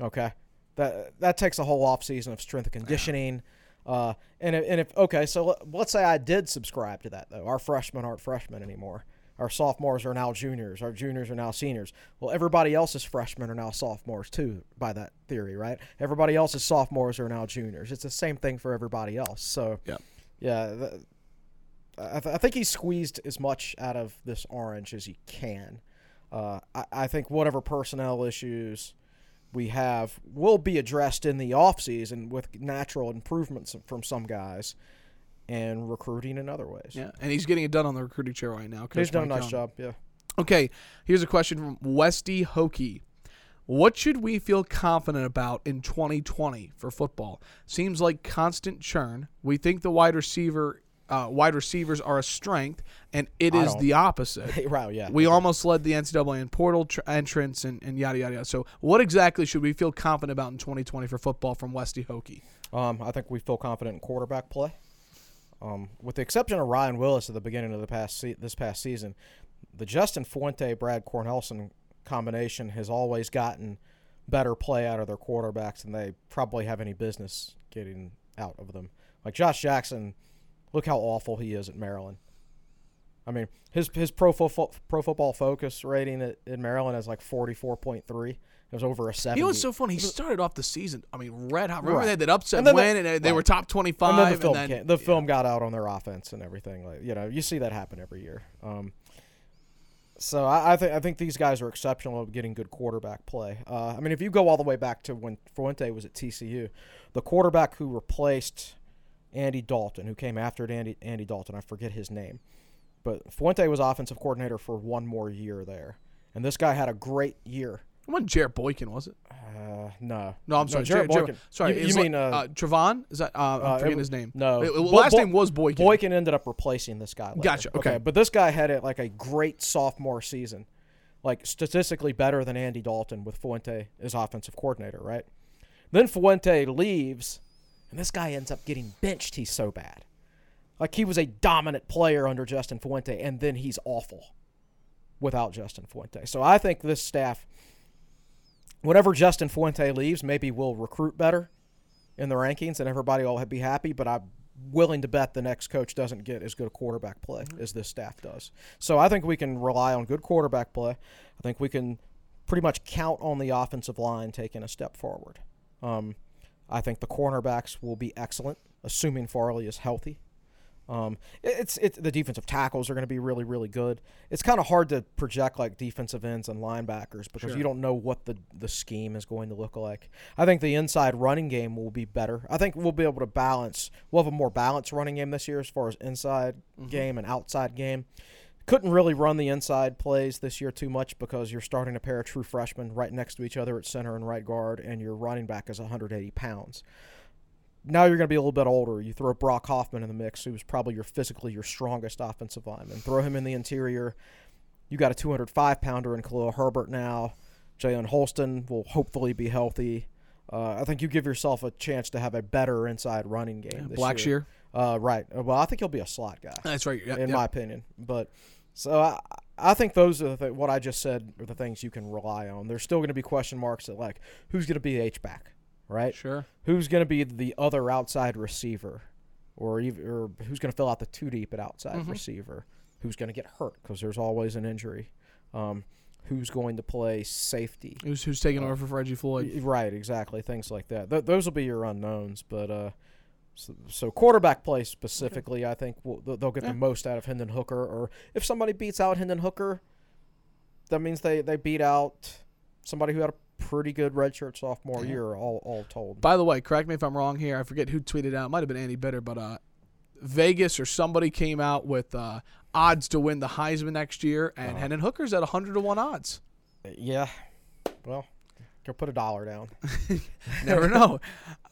Okay, that that takes a whole offseason of strength and conditioning. Uh, and if, and if okay, so let, let's say I did subscribe to that though. Our freshmen aren't freshmen anymore. Our sophomores are now juniors. Our juniors are now seniors. Well, everybody else's freshmen are now sophomores too, by that theory, right? Everybody else's sophomores are now juniors. It's the same thing for everybody else. So, yeah, th- I, th- I think he squeezed as much out of this orange as he can. Uh, I, I think whatever personnel issues we have will be addressed in the offseason with natural improvements from some guys and recruiting in other ways. Yeah, and he's getting it done on the recruiting chair right now. Coach He's done a nice job, yeah. Okay, here's a question from Westy Hokie. What should we feel confident about in 2020 for football? Seems like constant churn. We think the wide receiver, uh, wide receivers are a strength, and it I is don't. the opposite. Right, yeah. We almost led the NCAA in portal tr- entrance and, and yada yada yada. So, what exactly should we feel confident about in 2020 for football from Westy Hokie? Um, I think we feel confident in quarterback play. Um, with the exception of Ryan Willis at the beginning of the past se- this past season, the Justin Fuente Brad Cornelsen combination has always gotten better play out of their quarterbacks than they probably have any business getting out of them. Like Josh Jackson, look how awful he is at Maryland. I mean, his his pro, fo- pro football focus rating at, in Maryland is like forty four point three. It was over a seventy. You know what's so funny? He started off the season, I mean, red hot. Remember Right. they had that upset And win, the- and they, right. were top 25. and then the film then, came, the film got out on their offense and everything. Like you know, you see that happen every year. Um, so I, I think I think these guys are exceptional at getting good quarterback play. Uh, I mean, if you go all the way back to when Fuente was at TCU, the quarterback who replaced Andy Dalton, who came after Andy Andy Dalton, I forget his name, but Fuente was offensive coordinator for one more year there, and this guy had a great year. It wasn't Jarrett Boykin, was it? Uh, no, No, I'm sorry. Jarrett Jarrett, Boykin. sorry, You, you like, mean uh, Trevon? Is that? Uh, I'm Uh, forgetting his name. no. It- Bo- last Bo- name was Boykin. Boykin ended up replacing this guy. Later. Gotcha, okay. but this guy had it like a great sophomore season, like statistically better than Andy Dalton with Fuente as offensive coordinator, right? Then Fuente leaves, and this guy ends up getting benched. He's so bad, like he was a dominant player under Justin Fuente, and then he's awful without Justin Fuente. So I think this staff, whenever Justin Fuente leaves, maybe we'll recruit better in the rankings, and everybody will be happy. But I'm willing to bet the next coach doesn't get as good a quarterback play as this staff does. So I think we can rely on good quarterback play. I think we can pretty much count on the offensive line taking a step forward. Um, I think the cornerbacks will be excellent, assuming Farley is healthy. Um, it's it's the defensive tackles are going to be really really good. It's kind of hard to project like defensive ends and linebackers because you don't know what the the scheme is going to look like. I think the inside running game will be better. I think we'll be able to balance. We'll have a more balanced running game this year as far as inside game and outside game. Couldn't really run the inside plays this year too much because you're starting a pair of true freshmen right next to each other at center and right guard, and your running back is 180 pounds now you're going to be a little bit older. You throw Brock Hoffman in the mix, who's probably your physically your strongest offensive lineman. Throw him in the interior. You got a 205 pounder in Khalil Herbert now. Jalen Holston will hopefully be healthy. Uh, I think you give yourself a chance to have a better inside running game. this Blackshear. Uh, right. Well, I think he'll be a slot guy That's right. Yeah, in yeah. my opinion. But so I, I think those are the th- what I just said are the things you can rely on. There's still going to be question marks at like who's going to be H back, right? Sure. Who's going to be the other outside receiver, or even or who's going to fill out the two deep at outside Mm-hmm. receiver? Who's going to get hurt because there's always an injury? Um, who's going to play safety? Who's who's taking over for Reggie Floyd? Right, exactly. Things like that. Th- those will be your unknowns. But uh, so, so quarterback play specifically, I think will, they'll- they'll get the most out of Hendon Hooker. Or if somebody beats out Hendon Hooker, that means they, they beat out somebody who had a pretty good redshirt sophomore year. All all told. By the way, correct me if I'm wrong here. I forget who tweeted out. It might have been Andy Bitter, but uh, Vegas or somebody came out with uh, odds to win the Heisman next year, and Hendon Hooker's at 100 to one odds. yeah, Well, go put a dollar down. Never know.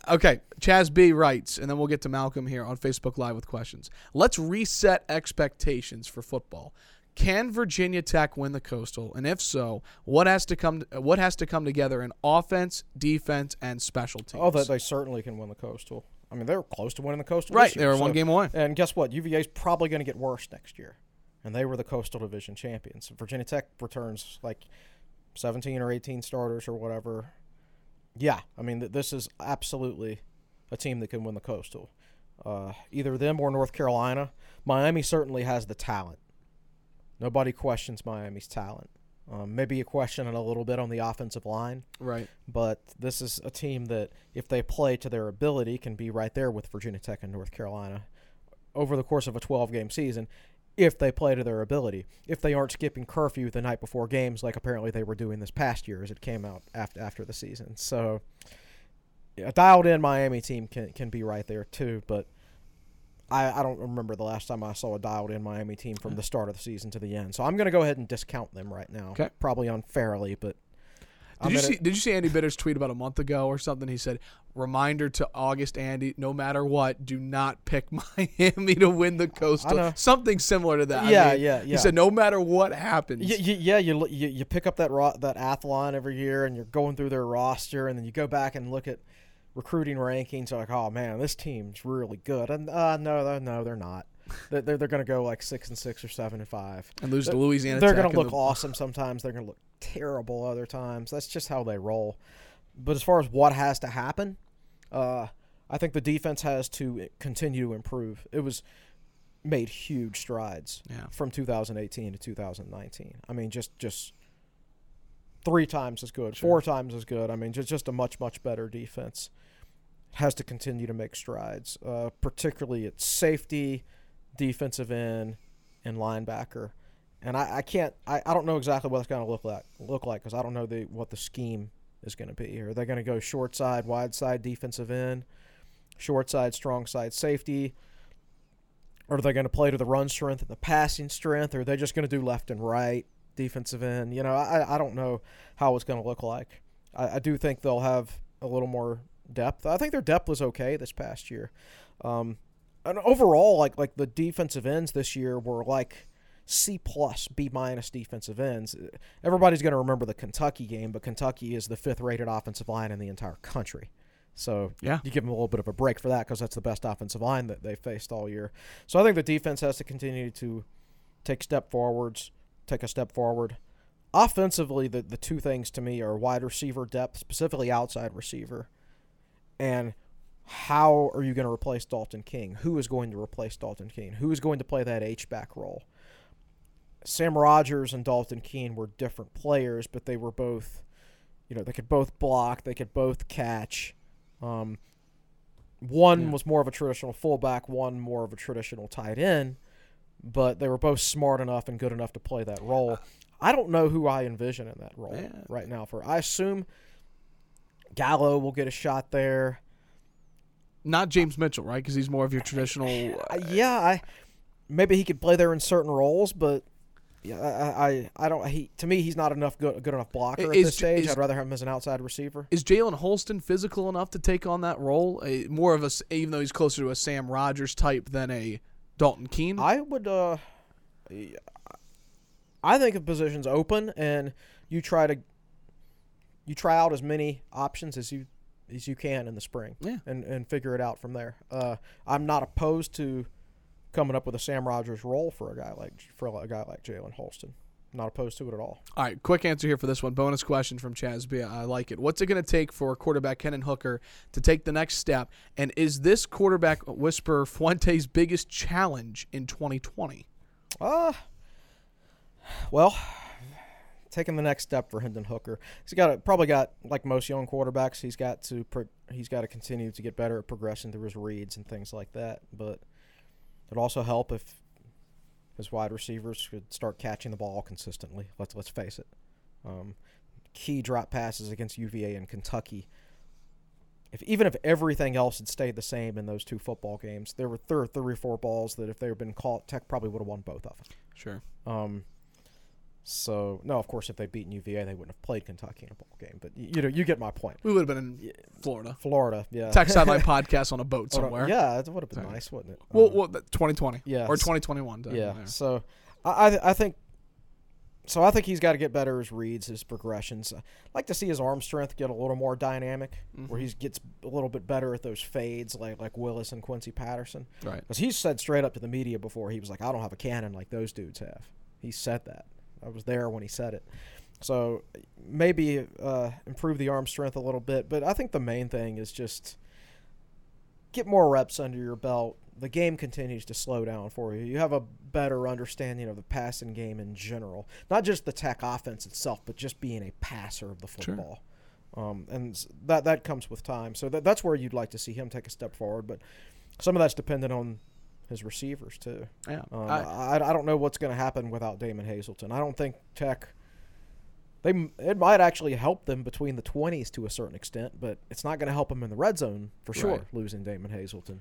Okay, Chaz B writes, and then we'll get to Malcolm here on Facebook Live with questions. Let's reset expectations for football. Can Virginia Tech win the Coastal, and if so, what has to come? What has to come together in offense, defense, and special teams? Oh, they, they certainly can win the Coastal. I mean, they were close to winning the Coastal. right. They were one game away. And guess what? UVA's probably going to get worse next year, and they were the Coastal Division champions. Virginia Tech returns like 17 or 18 starters or whatever. Yeah, I mean, th- this is absolutely a team that can win the Coastal. Uh, either them or North Carolina. Miami certainly has the talent. Nobody questions Miami's talent. Um, maybe a question a little bit on the offensive line Right. but this is a team that, if they play to their ability, can be right there with Virginia Tech and North Carolina over the course of a 12 game season. If they play to their ability, if they aren't skipping curfew the night before games, like apparently they were doing this past year as it came out after after the season, so a dialed in Miami team can can be right there too. But I, I don't remember the last time I saw a dialed in Miami team from the start of the season to the end. So I'm going to go ahead and discount them right now. Okay. Probably unfairly, but Did you see? Did you see Andy Bitter's tweet about a month ago or something? He said, "Reminder to August Andy: No matter what, do not pick Miami to win the Coastal." Something similar to that. I Yeah, mean, yeah, He yeah. said, "No matter what happens." Y- y- yeah, you, you you pick up that ro- that athlon every year, and you're going through their roster, and then you go back and look at recruiting rankings. You're like, oh man, this team's really good. And uh, no, no, they're not. They're they're, they're going to go like six and six or seven and five. and lose to They're- Louisiana. They're going to look the- awesome sometimes. They're going to look terrible other times. That's just how they roll. But as far as what has to happen, uh, I think the defense has to continue to improve. It was made huge strides Yeah. from 2018 to 2019. I mean, just just three times as good, four times as good. I mean, just just a much much better defense. Has to continue to make strides, uh, particularly at safety, defensive end, and linebacker. And I, I can't, I, I don't know exactly what it's going to look like, look like because I don't know the what the scheme is going to be. Are they going to go short side, wide side, defensive end, short side, strong side, safety? Or are they going to play to the run strength and the passing strength? Or are they just going to do left and right, defensive end? You know, I, I don't know how it's going to look like. I, I do think they'll have a little more depth. I think their depth was okay this past year. Um, and overall, like like the defensive ends this year were like C plus, B minus defensive ends. Everybody's going to remember the Kentucky game, but Kentucky is the fifth rated offensive line in the entire country. So Yeah. you give them a little bit of a break for that because that's the best offensive line that they faced all year. So I think the defense has to continue to take step forwards, take a step forward. Offensively, the, the two things to me are wide receiver depth, specifically outside receiver, and how are you going to replace Dalton Keene? Who is going to replace Dalton Keene? Who is going to play that H back role? Sam Rogers and Dalton Keene were different players, but they were both, you know, they could both block, they could both catch. Um, one Yeah. was more of a traditional fullback, one more of a traditional tight end, but they were both smart enough and good enough to play that role. I don't know who I envision in that role right now. For I assume Gallo will get a shot there. Not James Mitchell, right? Because he's more of your traditional. Uh, yeah, I maybe he could play there in certain roles, but yeah, I, I, I don't. He to me, he's not enough good, good enough blocker at Is- this stage. is- I'd rather have him as an outside receiver. Is Jalen Holston physical enough to take on that role? A, more of a, even though he's closer to a Sam Rogers type than a Dalton Keene. I would. uh I think if positions open and you try to you try out as many options as you as you can in the spring, Yeah. and and figure it out from there. Uh, I'm not opposed to coming up with a Sam Rogers role for a guy like for a guy like Jalen Holston. Not opposed to it at all. All right, quick answer here for this one. Bonus question from Chaz B. I like it. What's it going to take for quarterback Hendon Hooker to take the next step? And is this quarterback whisper Fuente's biggest challenge in 2020? Uh well, taking the next step for Hendon Hooker. He's got to, probably got like most young quarterbacks. He's got to he's got to continue to get better at progressing through his reads and things like that. But it'd also help if his wide receivers could start catching the ball consistently. Let's let's face it. Um, key drop passes against UVA and Kentucky. If even if everything else had stayed the same in those two football games, there were thir- three or four balls that if they had been caught, Tech probably would have won both of them. Sure. Um, So no, of course, if they'd beaten UVA, they wouldn't have played Kentucky in a bowl game. But you know, you get my point. We would have been in Florida. Florida, yeah. Tech Sideline podcast on a boat somewhere. Yeah, it would have been nice, wouldn't it? Well, Um, well, 2020. yeah, Or 2021. yeah. So I, I I think so. I think he's got to get better his reads, his progressions. I like to see his arm strength get a little more dynamic, where he gets a little bit better at those fades, like like Willis and Quincy Patterson. Right. Because he said straight up to the media before, he was like, "I don't have a cannon like those dudes have." He said that. I was there when he said it. So maybe uh, improve the arm strength a little bit, but I think the main thing is just get more reps under your belt. The game continues to slow down for you. You have a better understanding of the passing game in general, not just the Tech offense itself, but just being a passer of the Sure. football. Um, and that that comes with time. So that, that's where you'd like to see him take a step forward. But some of that's dependent on his receivers too. Yeah. Um, I- I, I don't know what's going to happen without Damon Hazelton. I don't think Tech. They it might actually help them between the twenties to a certain extent, but it's not going to help them in the red zone for sure. Right. Losing Damon Hazelton.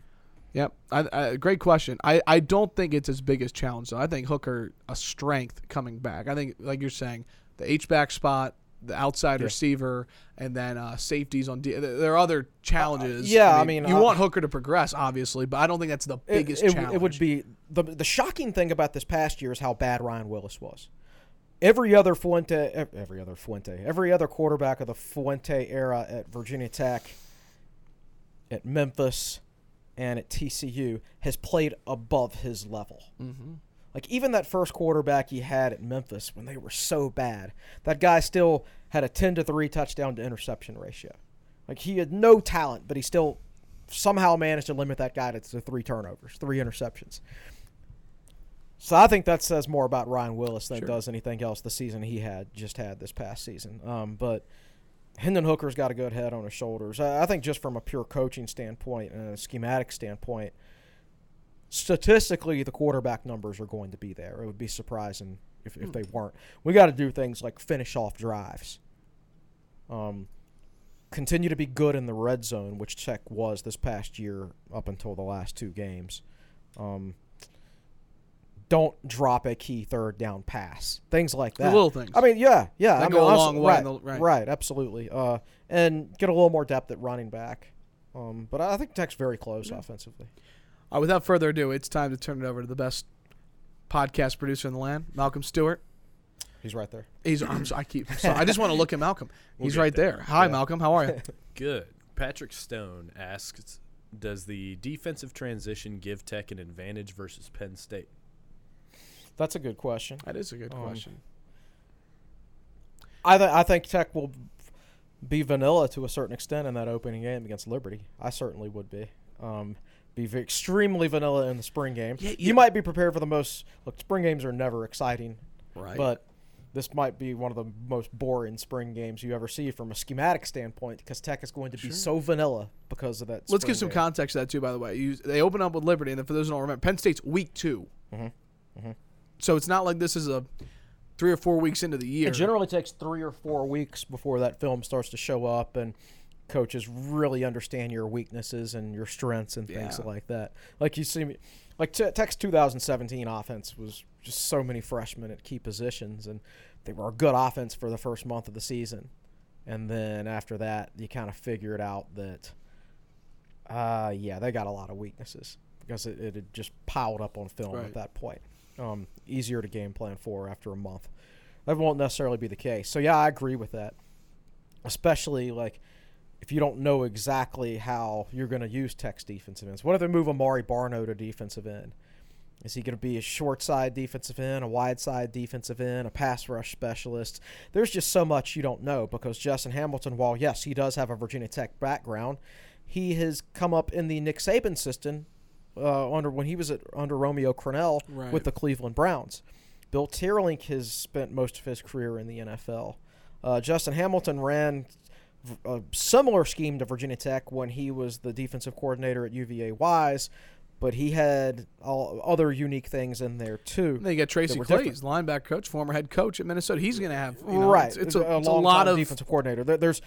Yep. I, I, great question. I, I don't think it's his biggest challenge, though. I think Hooker, a strength coming back. I think, like you're saying, the H-back spot, the outside Yeah. receiver, and then uh, safeties on D. There are other challenges. yeah, I mean, you uh, want Hooker to progress, obviously, but I don't think that's the biggest it, challenge. It would be the the shocking thing about this past year is how bad Ryan Willis was. Every other Fuente, every other Fuente, every other quarterback of the Fuente era at Virginia Tech, at Memphis, and at TCU has played above his level. Mm-hmm. Like even that first quarterback he had at Memphis when they were so bad, that guy still had a ten to three touchdown to interception ratio. Like he had no talent, but he still somehow managed to limit that guy to, three turnovers, three interceptions. So I think that says more about Ryan Willis than it Sure. does anything else the season he had just had this past season. Um, but Hendon Hooker's got a good head on his shoulders. I, I think just from a pure coaching standpoint and a schematic standpoint, statistically the quarterback numbers are going to be there. It would be surprising if, if they weren't. We got to do things like finish off drives. Um, continue to be good in the red zone, which Tech was this past year up until the last two games. Um, don't drop a key third down pass. Things like The that. little things. I mean, yeah, yeah. That I go mean, a long way Right, the- right. right, absolutely. Uh, and get a little more depth at running back. Um, but I think Tech's very close offensively. All right, without further ado, it's time to turn it over to the best podcast producer in the land, Malcolm Stewart. He's right there. He's I'm sorry, I keep I'm sorry, I just want to look at Malcolm. We'll He's right there. there. Hi, Yeah. Malcolm. How are you? Good. Patrick Stone asks, "Does the defensive transition give Tech an advantage versus Penn State?" That's a good question. that is a good Um, question. I th- I think Tech will be vanilla to a certain extent in that opening game against Liberty. I certainly would be. Um, be extremely vanilla in the spring game. Yeah, you might be prepared for the most. Look, spring games are never exciting, Right. but this might be one of the most boring spring games you ever see from a schematic standpoint because Tech is going to be so vanilla because of that. Let's give some game. context to that too. By the way, you, they open up with Liberty, and then for those who don't remember, Penn State's week 2 Mm-hmm. So it's not like this is a three or four weeks into the year. It generally takes three or four weeks before that film starts to show up and coaches really understand your weaknesses and your strengths and things Yeah. like that. Like you see me, like Te- Tech's 2017 offense was just so many freshmen at key positions, and they were a good offense for the first month of the season. And then after that, you kind of figured out that, uh, yeah, they got a lot of weaknesses because it, it had just piled up on film Right. at that point. Um, easier to game plan for after a month. That won't necessarily be the case. So yeah, I agree with that. Especially like if you don't know exactly how you're going to use Tech's defensive ends. What if they move Amari Barno to defensive end? Is he going to be a short side defensive end, a wide side defensive end, a pass rush specialist? There's just so much you don't know because Justin Hamilton, while yes, he does have a Virginia Tech background, he has come up in the Nick Saban system uh, under when he was at, under Romeo Crennel Right. with the Cleveland Browns. Bill Teerlinck has spent most of his career in the NFL. Uh, Justin Hamilton ran a similar scheme to Virginia Tech when he was the defensive coordinator at UVA Wise, but he had all other unique things in there too. then you get Tracy Claeys, linebacker coach, former head coach at Minnesota. He's going to have you know, right, It's, it's a, it's a lot time of defensive coordinator. There, there's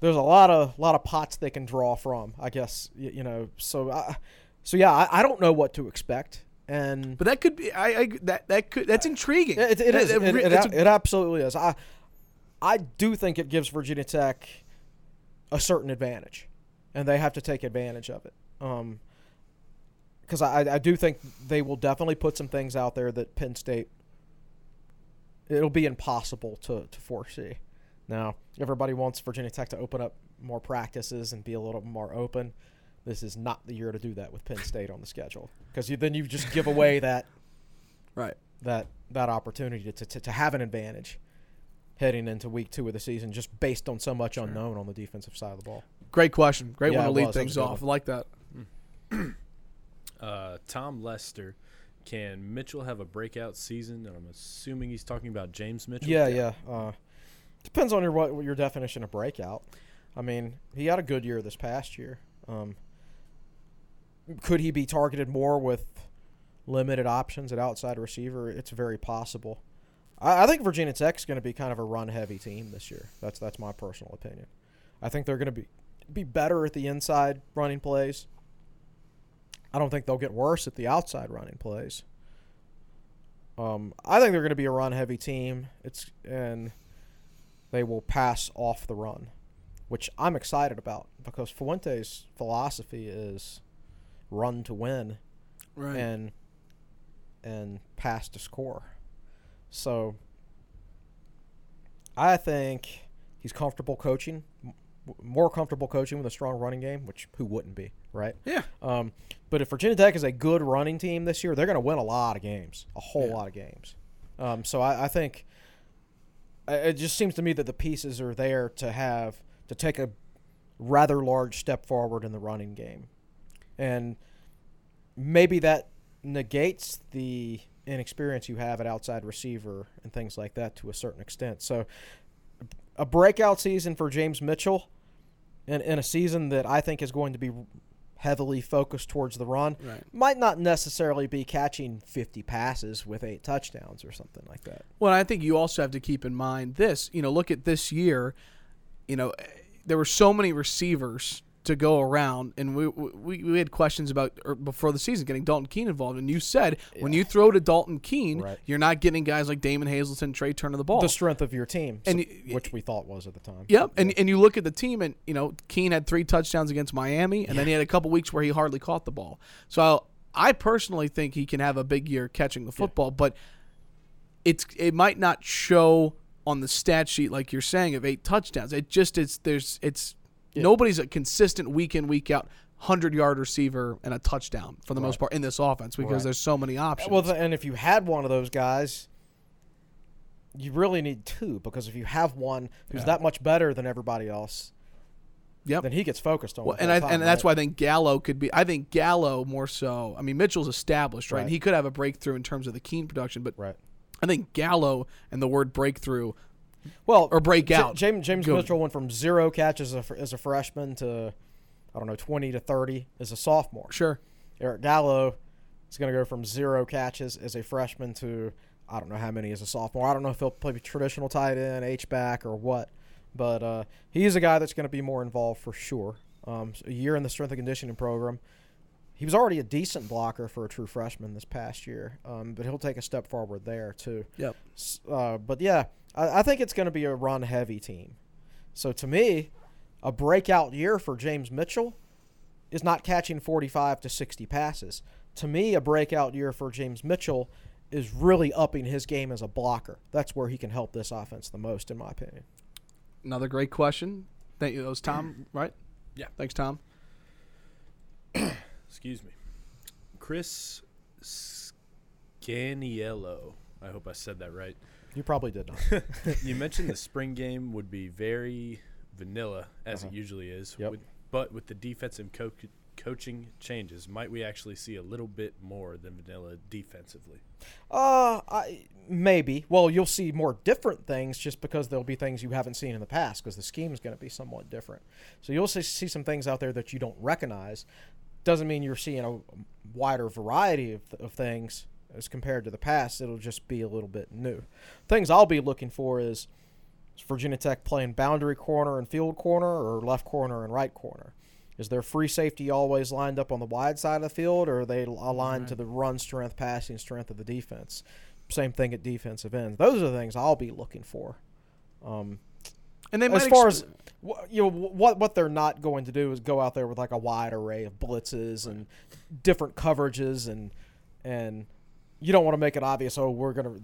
there's a lot of lot of pots they can draw from. I guess y- you know. So I, so yeah, I, I don't know what to expect. and But that could be. I, I that that could that's intriguing. it, it is. It, that- it, it, a- it absolutely is. I I do think it gives Virginia Tech a certain advantage, and they have to take advantage of it. Um, because I, I do think they will definitely put some things out there that Penn State it'll be impossible to, to foresee. Now, everybody wants Virginia Tech to open up more practices and be a little more open. This is not the year to do that with Penn State on the schedule because you, then you just give away that right. that that opportunity to, to, to have an advantage heading into week two of the season just based on so much unknown on the defensive side of the ball. Great question. Great Yeah, one to it lead was. Things off. I one. like that. Uh, Tom Lester, can Mitchell have a breakout season? And I'm assuming he's talking about James Mitchell. Yeah, yeah. Uh, depends on your what, what your definition of breakout. I mean, he had a good year this past year. Um, could he be targeted more with limited options at outside receiver? It's very possible. I, I think Virginia Tech's going to be kind of a run-heavy team this year. That's that's my personal opinion. I think they're going to be be better at the inside running plays. I don't think they'll get worse at the outside running plays. Um, I think they're going to be a run-heavy team. It's and they will pass off the run, which I'm excited about because Fuente's philosophy is run to win Right. and and pass to score. So I think he's comfortable coaching, more comfortable coaching with a strong running game, which who wouldn't be, right? yeah. Um, but if Virginia Tech is a good running team this year, they're going to win a lot of games, a whole Yeah. lot of games. Um, so I, I think it just seems to me that the pieces are there to have to take a rather large step forward in the running game, and maybe that negates the inexperience you have at outside receiver and things like that to a certain extent. So a breakout season for James Mitchell in, in a season that I think is going to be heavily focused towards the run Right. might not necessarily be catching 50 passes with eight touchdowns or something like that. Well, I think you also have to keep in mind this. You know, look at this year. You know, there were so many receivers to go around, and we we, we had questions about or before the season getting Dalton Keene involved. And you said when you throw to Dalton Keene, Right. you're not getting guys like Damon Hazelton, Trey Turner the ball. The strength of your team, And so- which we thought was at the time. Yep, and and you look at the team, and you know Keene had three touchdowns against Miami, and then he had a couple weeks where he hardly caught the ball. So I personally think he can have a big year catching the football, but it's it might not show on the stat sheet like you're saying of eight touchdowns. It just it's there's it's nobody's a consistent week in week out hundred yard receiver and a touchdown for the most part in this offense because Right. there's so many options. Well, and if you had one of those guys, you really need two because if you have one who's that much better than everybody else, Yep. then he gets focused on. Well, and I, the and time, that's why I think Gallo could be. I think Gallo more so. I mean, Mitchell's established, right? Right. He could have a breakthrough in terms of the Keene production, but Right. I think Gallo and the word breakthrough. Well, or break out. James James Mitchell went from zero catches as a, as a freshman to I don't know twenty to thirty as a sophomore. Sure. Eric Gallo is going to go from zero catches as a freshman to I don't know how many as a sophomore. I don't know if he'll play traditional tight end, H back, or what. But uh, he's a guy that's going to be more involved for sure. Um, so a year in the strength and conditioning program. He was already a decent blocker for a true freshman this past year, um, but he'll take a step forward there too. Yep. Uh, but yeah, I, I think it's going to be a run heavy team. So to me, a breakout year for James Mitchell is not catching 45 to 60 passes. To me, a breakout year for James Mitchell is really upping his game as a blocker. That's where he can help this offense the most, in my opinion. Another great question. Thank you. That was Tom, right? Yeah. Thanks, Tom. Excuse me. Chris Scaniello. I hope I said that right. You probably did not. you mentioned the spring game would be very vanilla, as it usually is. Yep. With, but with the defensive co- coaching changes, might we actually see a little bit more than vanilla defensively? Uh, I, maybe. Well, you'll see more different things just because there'll be things you haven't seen in the past because the scheme is going to be somewhat different. So you'll see, see some things out there that you don't recognize. Doesn't mean you're seeing a wider variety of, of things as compared to the past. It'll just be a little bit new. Things I'll be looking for is is Virginia Tech playing boundary corner and field corner or left corner and right corner. Is their free safety always lined up on the wide side of the field, or are they aligned to the run strength, passing strength of the defense? Same thing at defensive ends. Those are the things I'll be looking for. Um, And they as far ex- as you know, what what they're not going to do is go out there with like a wide array of blitzes and different coverages and and you don't want to make it obvious. Oh, we're gonna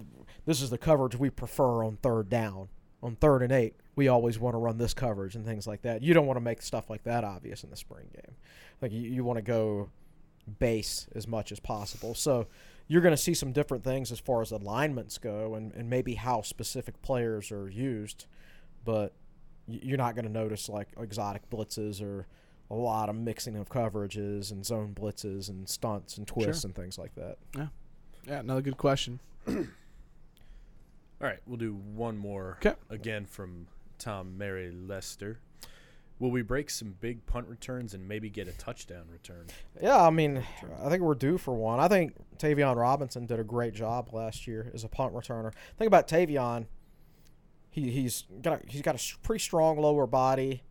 this is the coverage we prefer on third down. On third and eight, we always want to run this coverage and things like that. You don't want to make stuff like that obvious in the spring game. Like you, you want to go base as much as possible. So you're going to see some different things as far as alignments go and, and maybe how specific players are used, but you're not going to notice like exotic blitzes or a lot of mixing of coverages and zone blitzes and stunts and twists Sure. and things like that. yeah, another good question. All right, we'll do one more 'Kay. again from Tom Mary Lester. Will we break some big punt returns and maybe get a touchdown return? Yeah, I mean, I think we're due for one. I think Tayvion Robinson did a great job last year as a punt returner. Think about Tavion. He he's got a, he's got a s- pretty strong lower body.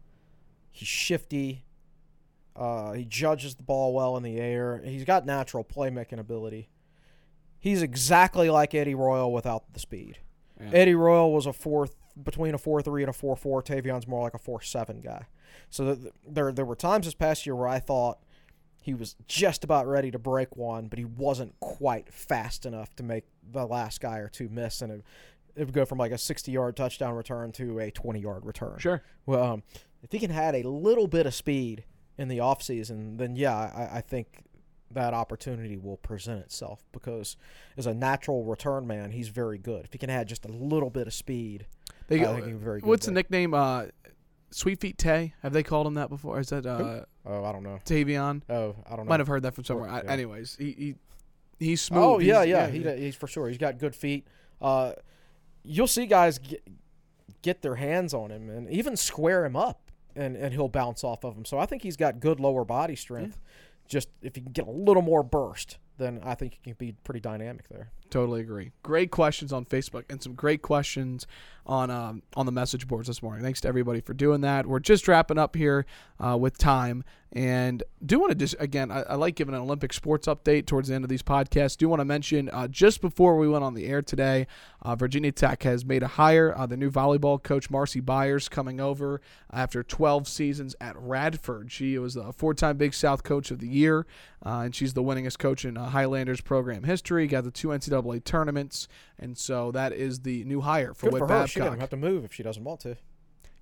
He's shifty. Uh, he judges the ball well in the air. He's got natural playmaking ability. He's exactly like Eddie Royal without the speed. Yeah. Eddie Royal was a four between a four three and a four four. Tayvion's more like a four seven guy. So th- there there were times this past year where I thought he was just about ready to break one, but he wasn't quite fast enough to make the last guy or two miss, and it, it would go from like a 60 yard touchdown return to a 20 yard return. Sure. Well, um, if he can add a little bit of speed in the offseason, then yeah, I, I think that opportunity will present itself because as a natural return man, he's very good. If he can add just a little bit of speed, They I go, think he's very good. what's the nickname? Uh, Sweet Feet Tay. Have they called him that before? Is that uh, Oh, I don't know. Tayvion? Oh, I don't know. Might have heard that from somewhere. Or- I, anyways, he, he he's smooth. Oh yeah, He's- yeah, he, he's for sure. He's got good feet. Uh, you'll see guys get, get their hands on him and even square him up, and, and he'll bounce off of him. So I think he's got good lower body strength. Just if you can get a little more burst, then I think he can be pretty dynamic there. Totally agree. Great questions on Facebook and some great questions on um, on the message boards this morning. Thanks to everybody for doing that. We're just wrapping up here uh, with time, and do want to just again, I, I like giving an Olympic sports update towards the end of these podcasts. Do want to mention uh, just before we went on the air today, uh, Virginia Tech has made a hire. Uh, the new volleyball coach Marcy Byers coming over after 12 seasons at Radford. She was the four-time Big South Coach of the Year, uh, and she's the winningest coach in uh, Highlanders program history. Got the two NCAA tournaments, and so that is the new hire for Good Whit for her. Babcock. She doesn't have to move if she doesn't want to.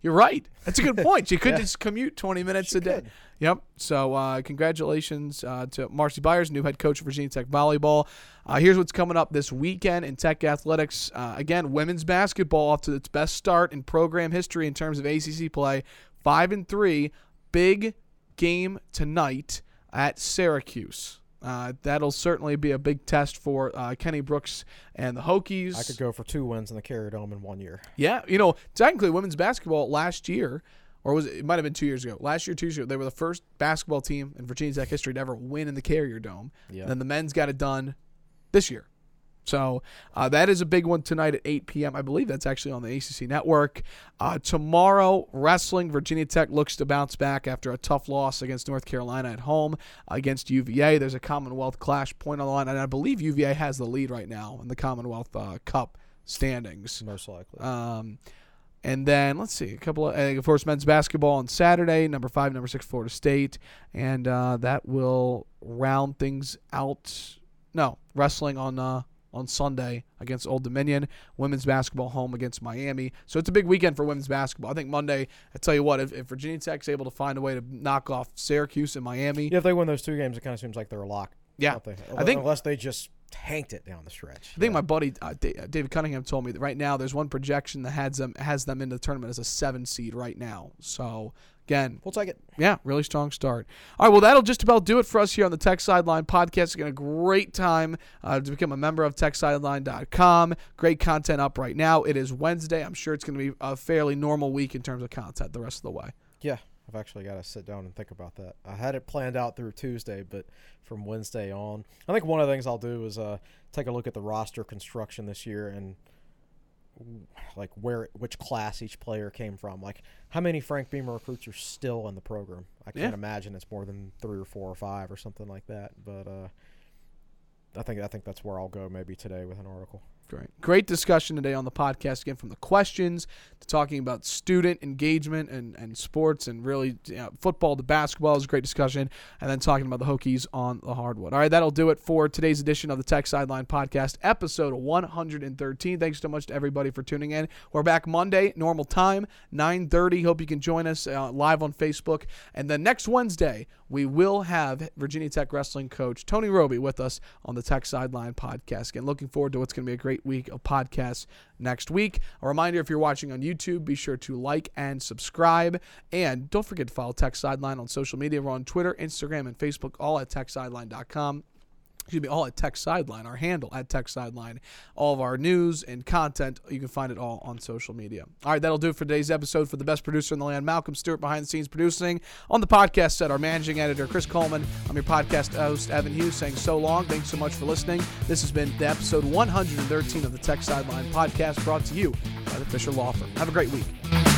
You're right. That's a good point. She could Yeah. just commute 20 minutes She a day. could. Yep. So uh, congratulations uh, to Marcy Byers, new head coach of Virginia Tech volleyball. Uh, here's what's coming up this weekend in Tech athletics. Uh, again, women's basketball off to its best start in program history in terms of ACC play. Five and three. Big game tonight at Syracuse. Uh, that'll certainly be a big test for uh, Kenny Brooks and the Hokies. I could go for two wins in the Carrier Dome in one year. Yeah, you know, technically women's basketball last year, or was it, it might have been two years ago. Last year, two years ago, they were the first basketball team in Virginia Tech history to ever win in the Carrier Dome. Yeah. And then the men's got it done this year. So uh, that is a big one tonight at 8 p.m. I believe that's actually on the ACC network. Uh, tomorrow, wrestling. Virginia Tech looks to bounce back after a tough loss against North Carolina at home against UVA. There's a Commonwealth clash point on the line, and I believe UVA has the lead right now in the Commonwealth uh, Cup standings. Most likely. Um, and then let's see a couple of, of course, men's basketball on Saturday. Number five, number six, Florida State, and uh, that will round things out. No, wrestling on uh, on Sunday against Old Dominion. Women's basketball home against Miami. So it's a big weekend for women's basketball. I think Monday. I tell you what, if, if Virginia Tech's able to find a way to knock off Syracuse and Miami, yeah, if they win those two games, it kind of seems like they're a lock. Yeah. they? I think- unless they just tanked it down the stretch. I think my buddy uh, uh, David Cunningham told me that right now there's one projection that has them has them in the tournament as a seven seed right now. So again, we'll take it. yeah, really strong start. All right, well that'll just about do it for us here on the Tech Sideline podcast. Again, a great time uh, to become a member of TechSideline.com. Great content up right now. It is Wednesday. I'm sure it's going to be a fairly normal week in terms of content the rest of the way. Yeah, I've actually got to sit down and think about that. I had it planned out through Tuesday, but from Wednesday on, I think one of the things I'll do is uh, take a look at the roster construction this year and like where which class each player came from. Like how many Frank Beamer recruits are still in the program? I can't Yeah. imagine it's more than three or four or five or something like that. But uh, I think I think that's where I'll go maybe today with an article. Great. Great discussion today on the podcast again from the questions to talking about student engagement and, and sports and really you know, football to basketball is a great discussion. And then talking about the Hokies on the hardwood. All right, that'll do it for today's edition of the Tech Sideline Podcast, episode 113. Thanks so much to everybody for tuning in. We're back Monday, normal time, 9.30. Hope you can join us uh, live on Facebook. And then next Wednesday, we will have Virginia Tech wrestling coach Tony Robie with us on the Tech Sideline Podcast. Again, looking forward to what's going to be a week of podcasts next week. A reminder if you're watching on YouTube, be sure to like and subscribe. And don't forget to follow Tech Sideline on social media. We're on Twitter, Instagram, and Facebook, all at techsideline.com excuse me, all at Tech Sideline, our handle at Tech Sideline. All of our news and content, you can find it all on social media. All right, that'll do it for today's episode. For the best producer in the land, Malcolm Stewart, behind the scenes producing. On the podcast set, our managing editor, Chris Coleman. I'm your podcast host, Evan Hughes, saying so long. Thanks so much for listening. This has been the episode 113 of the Tech Sideline podcast brought to you by the Fisher Law Firm. Have a great week.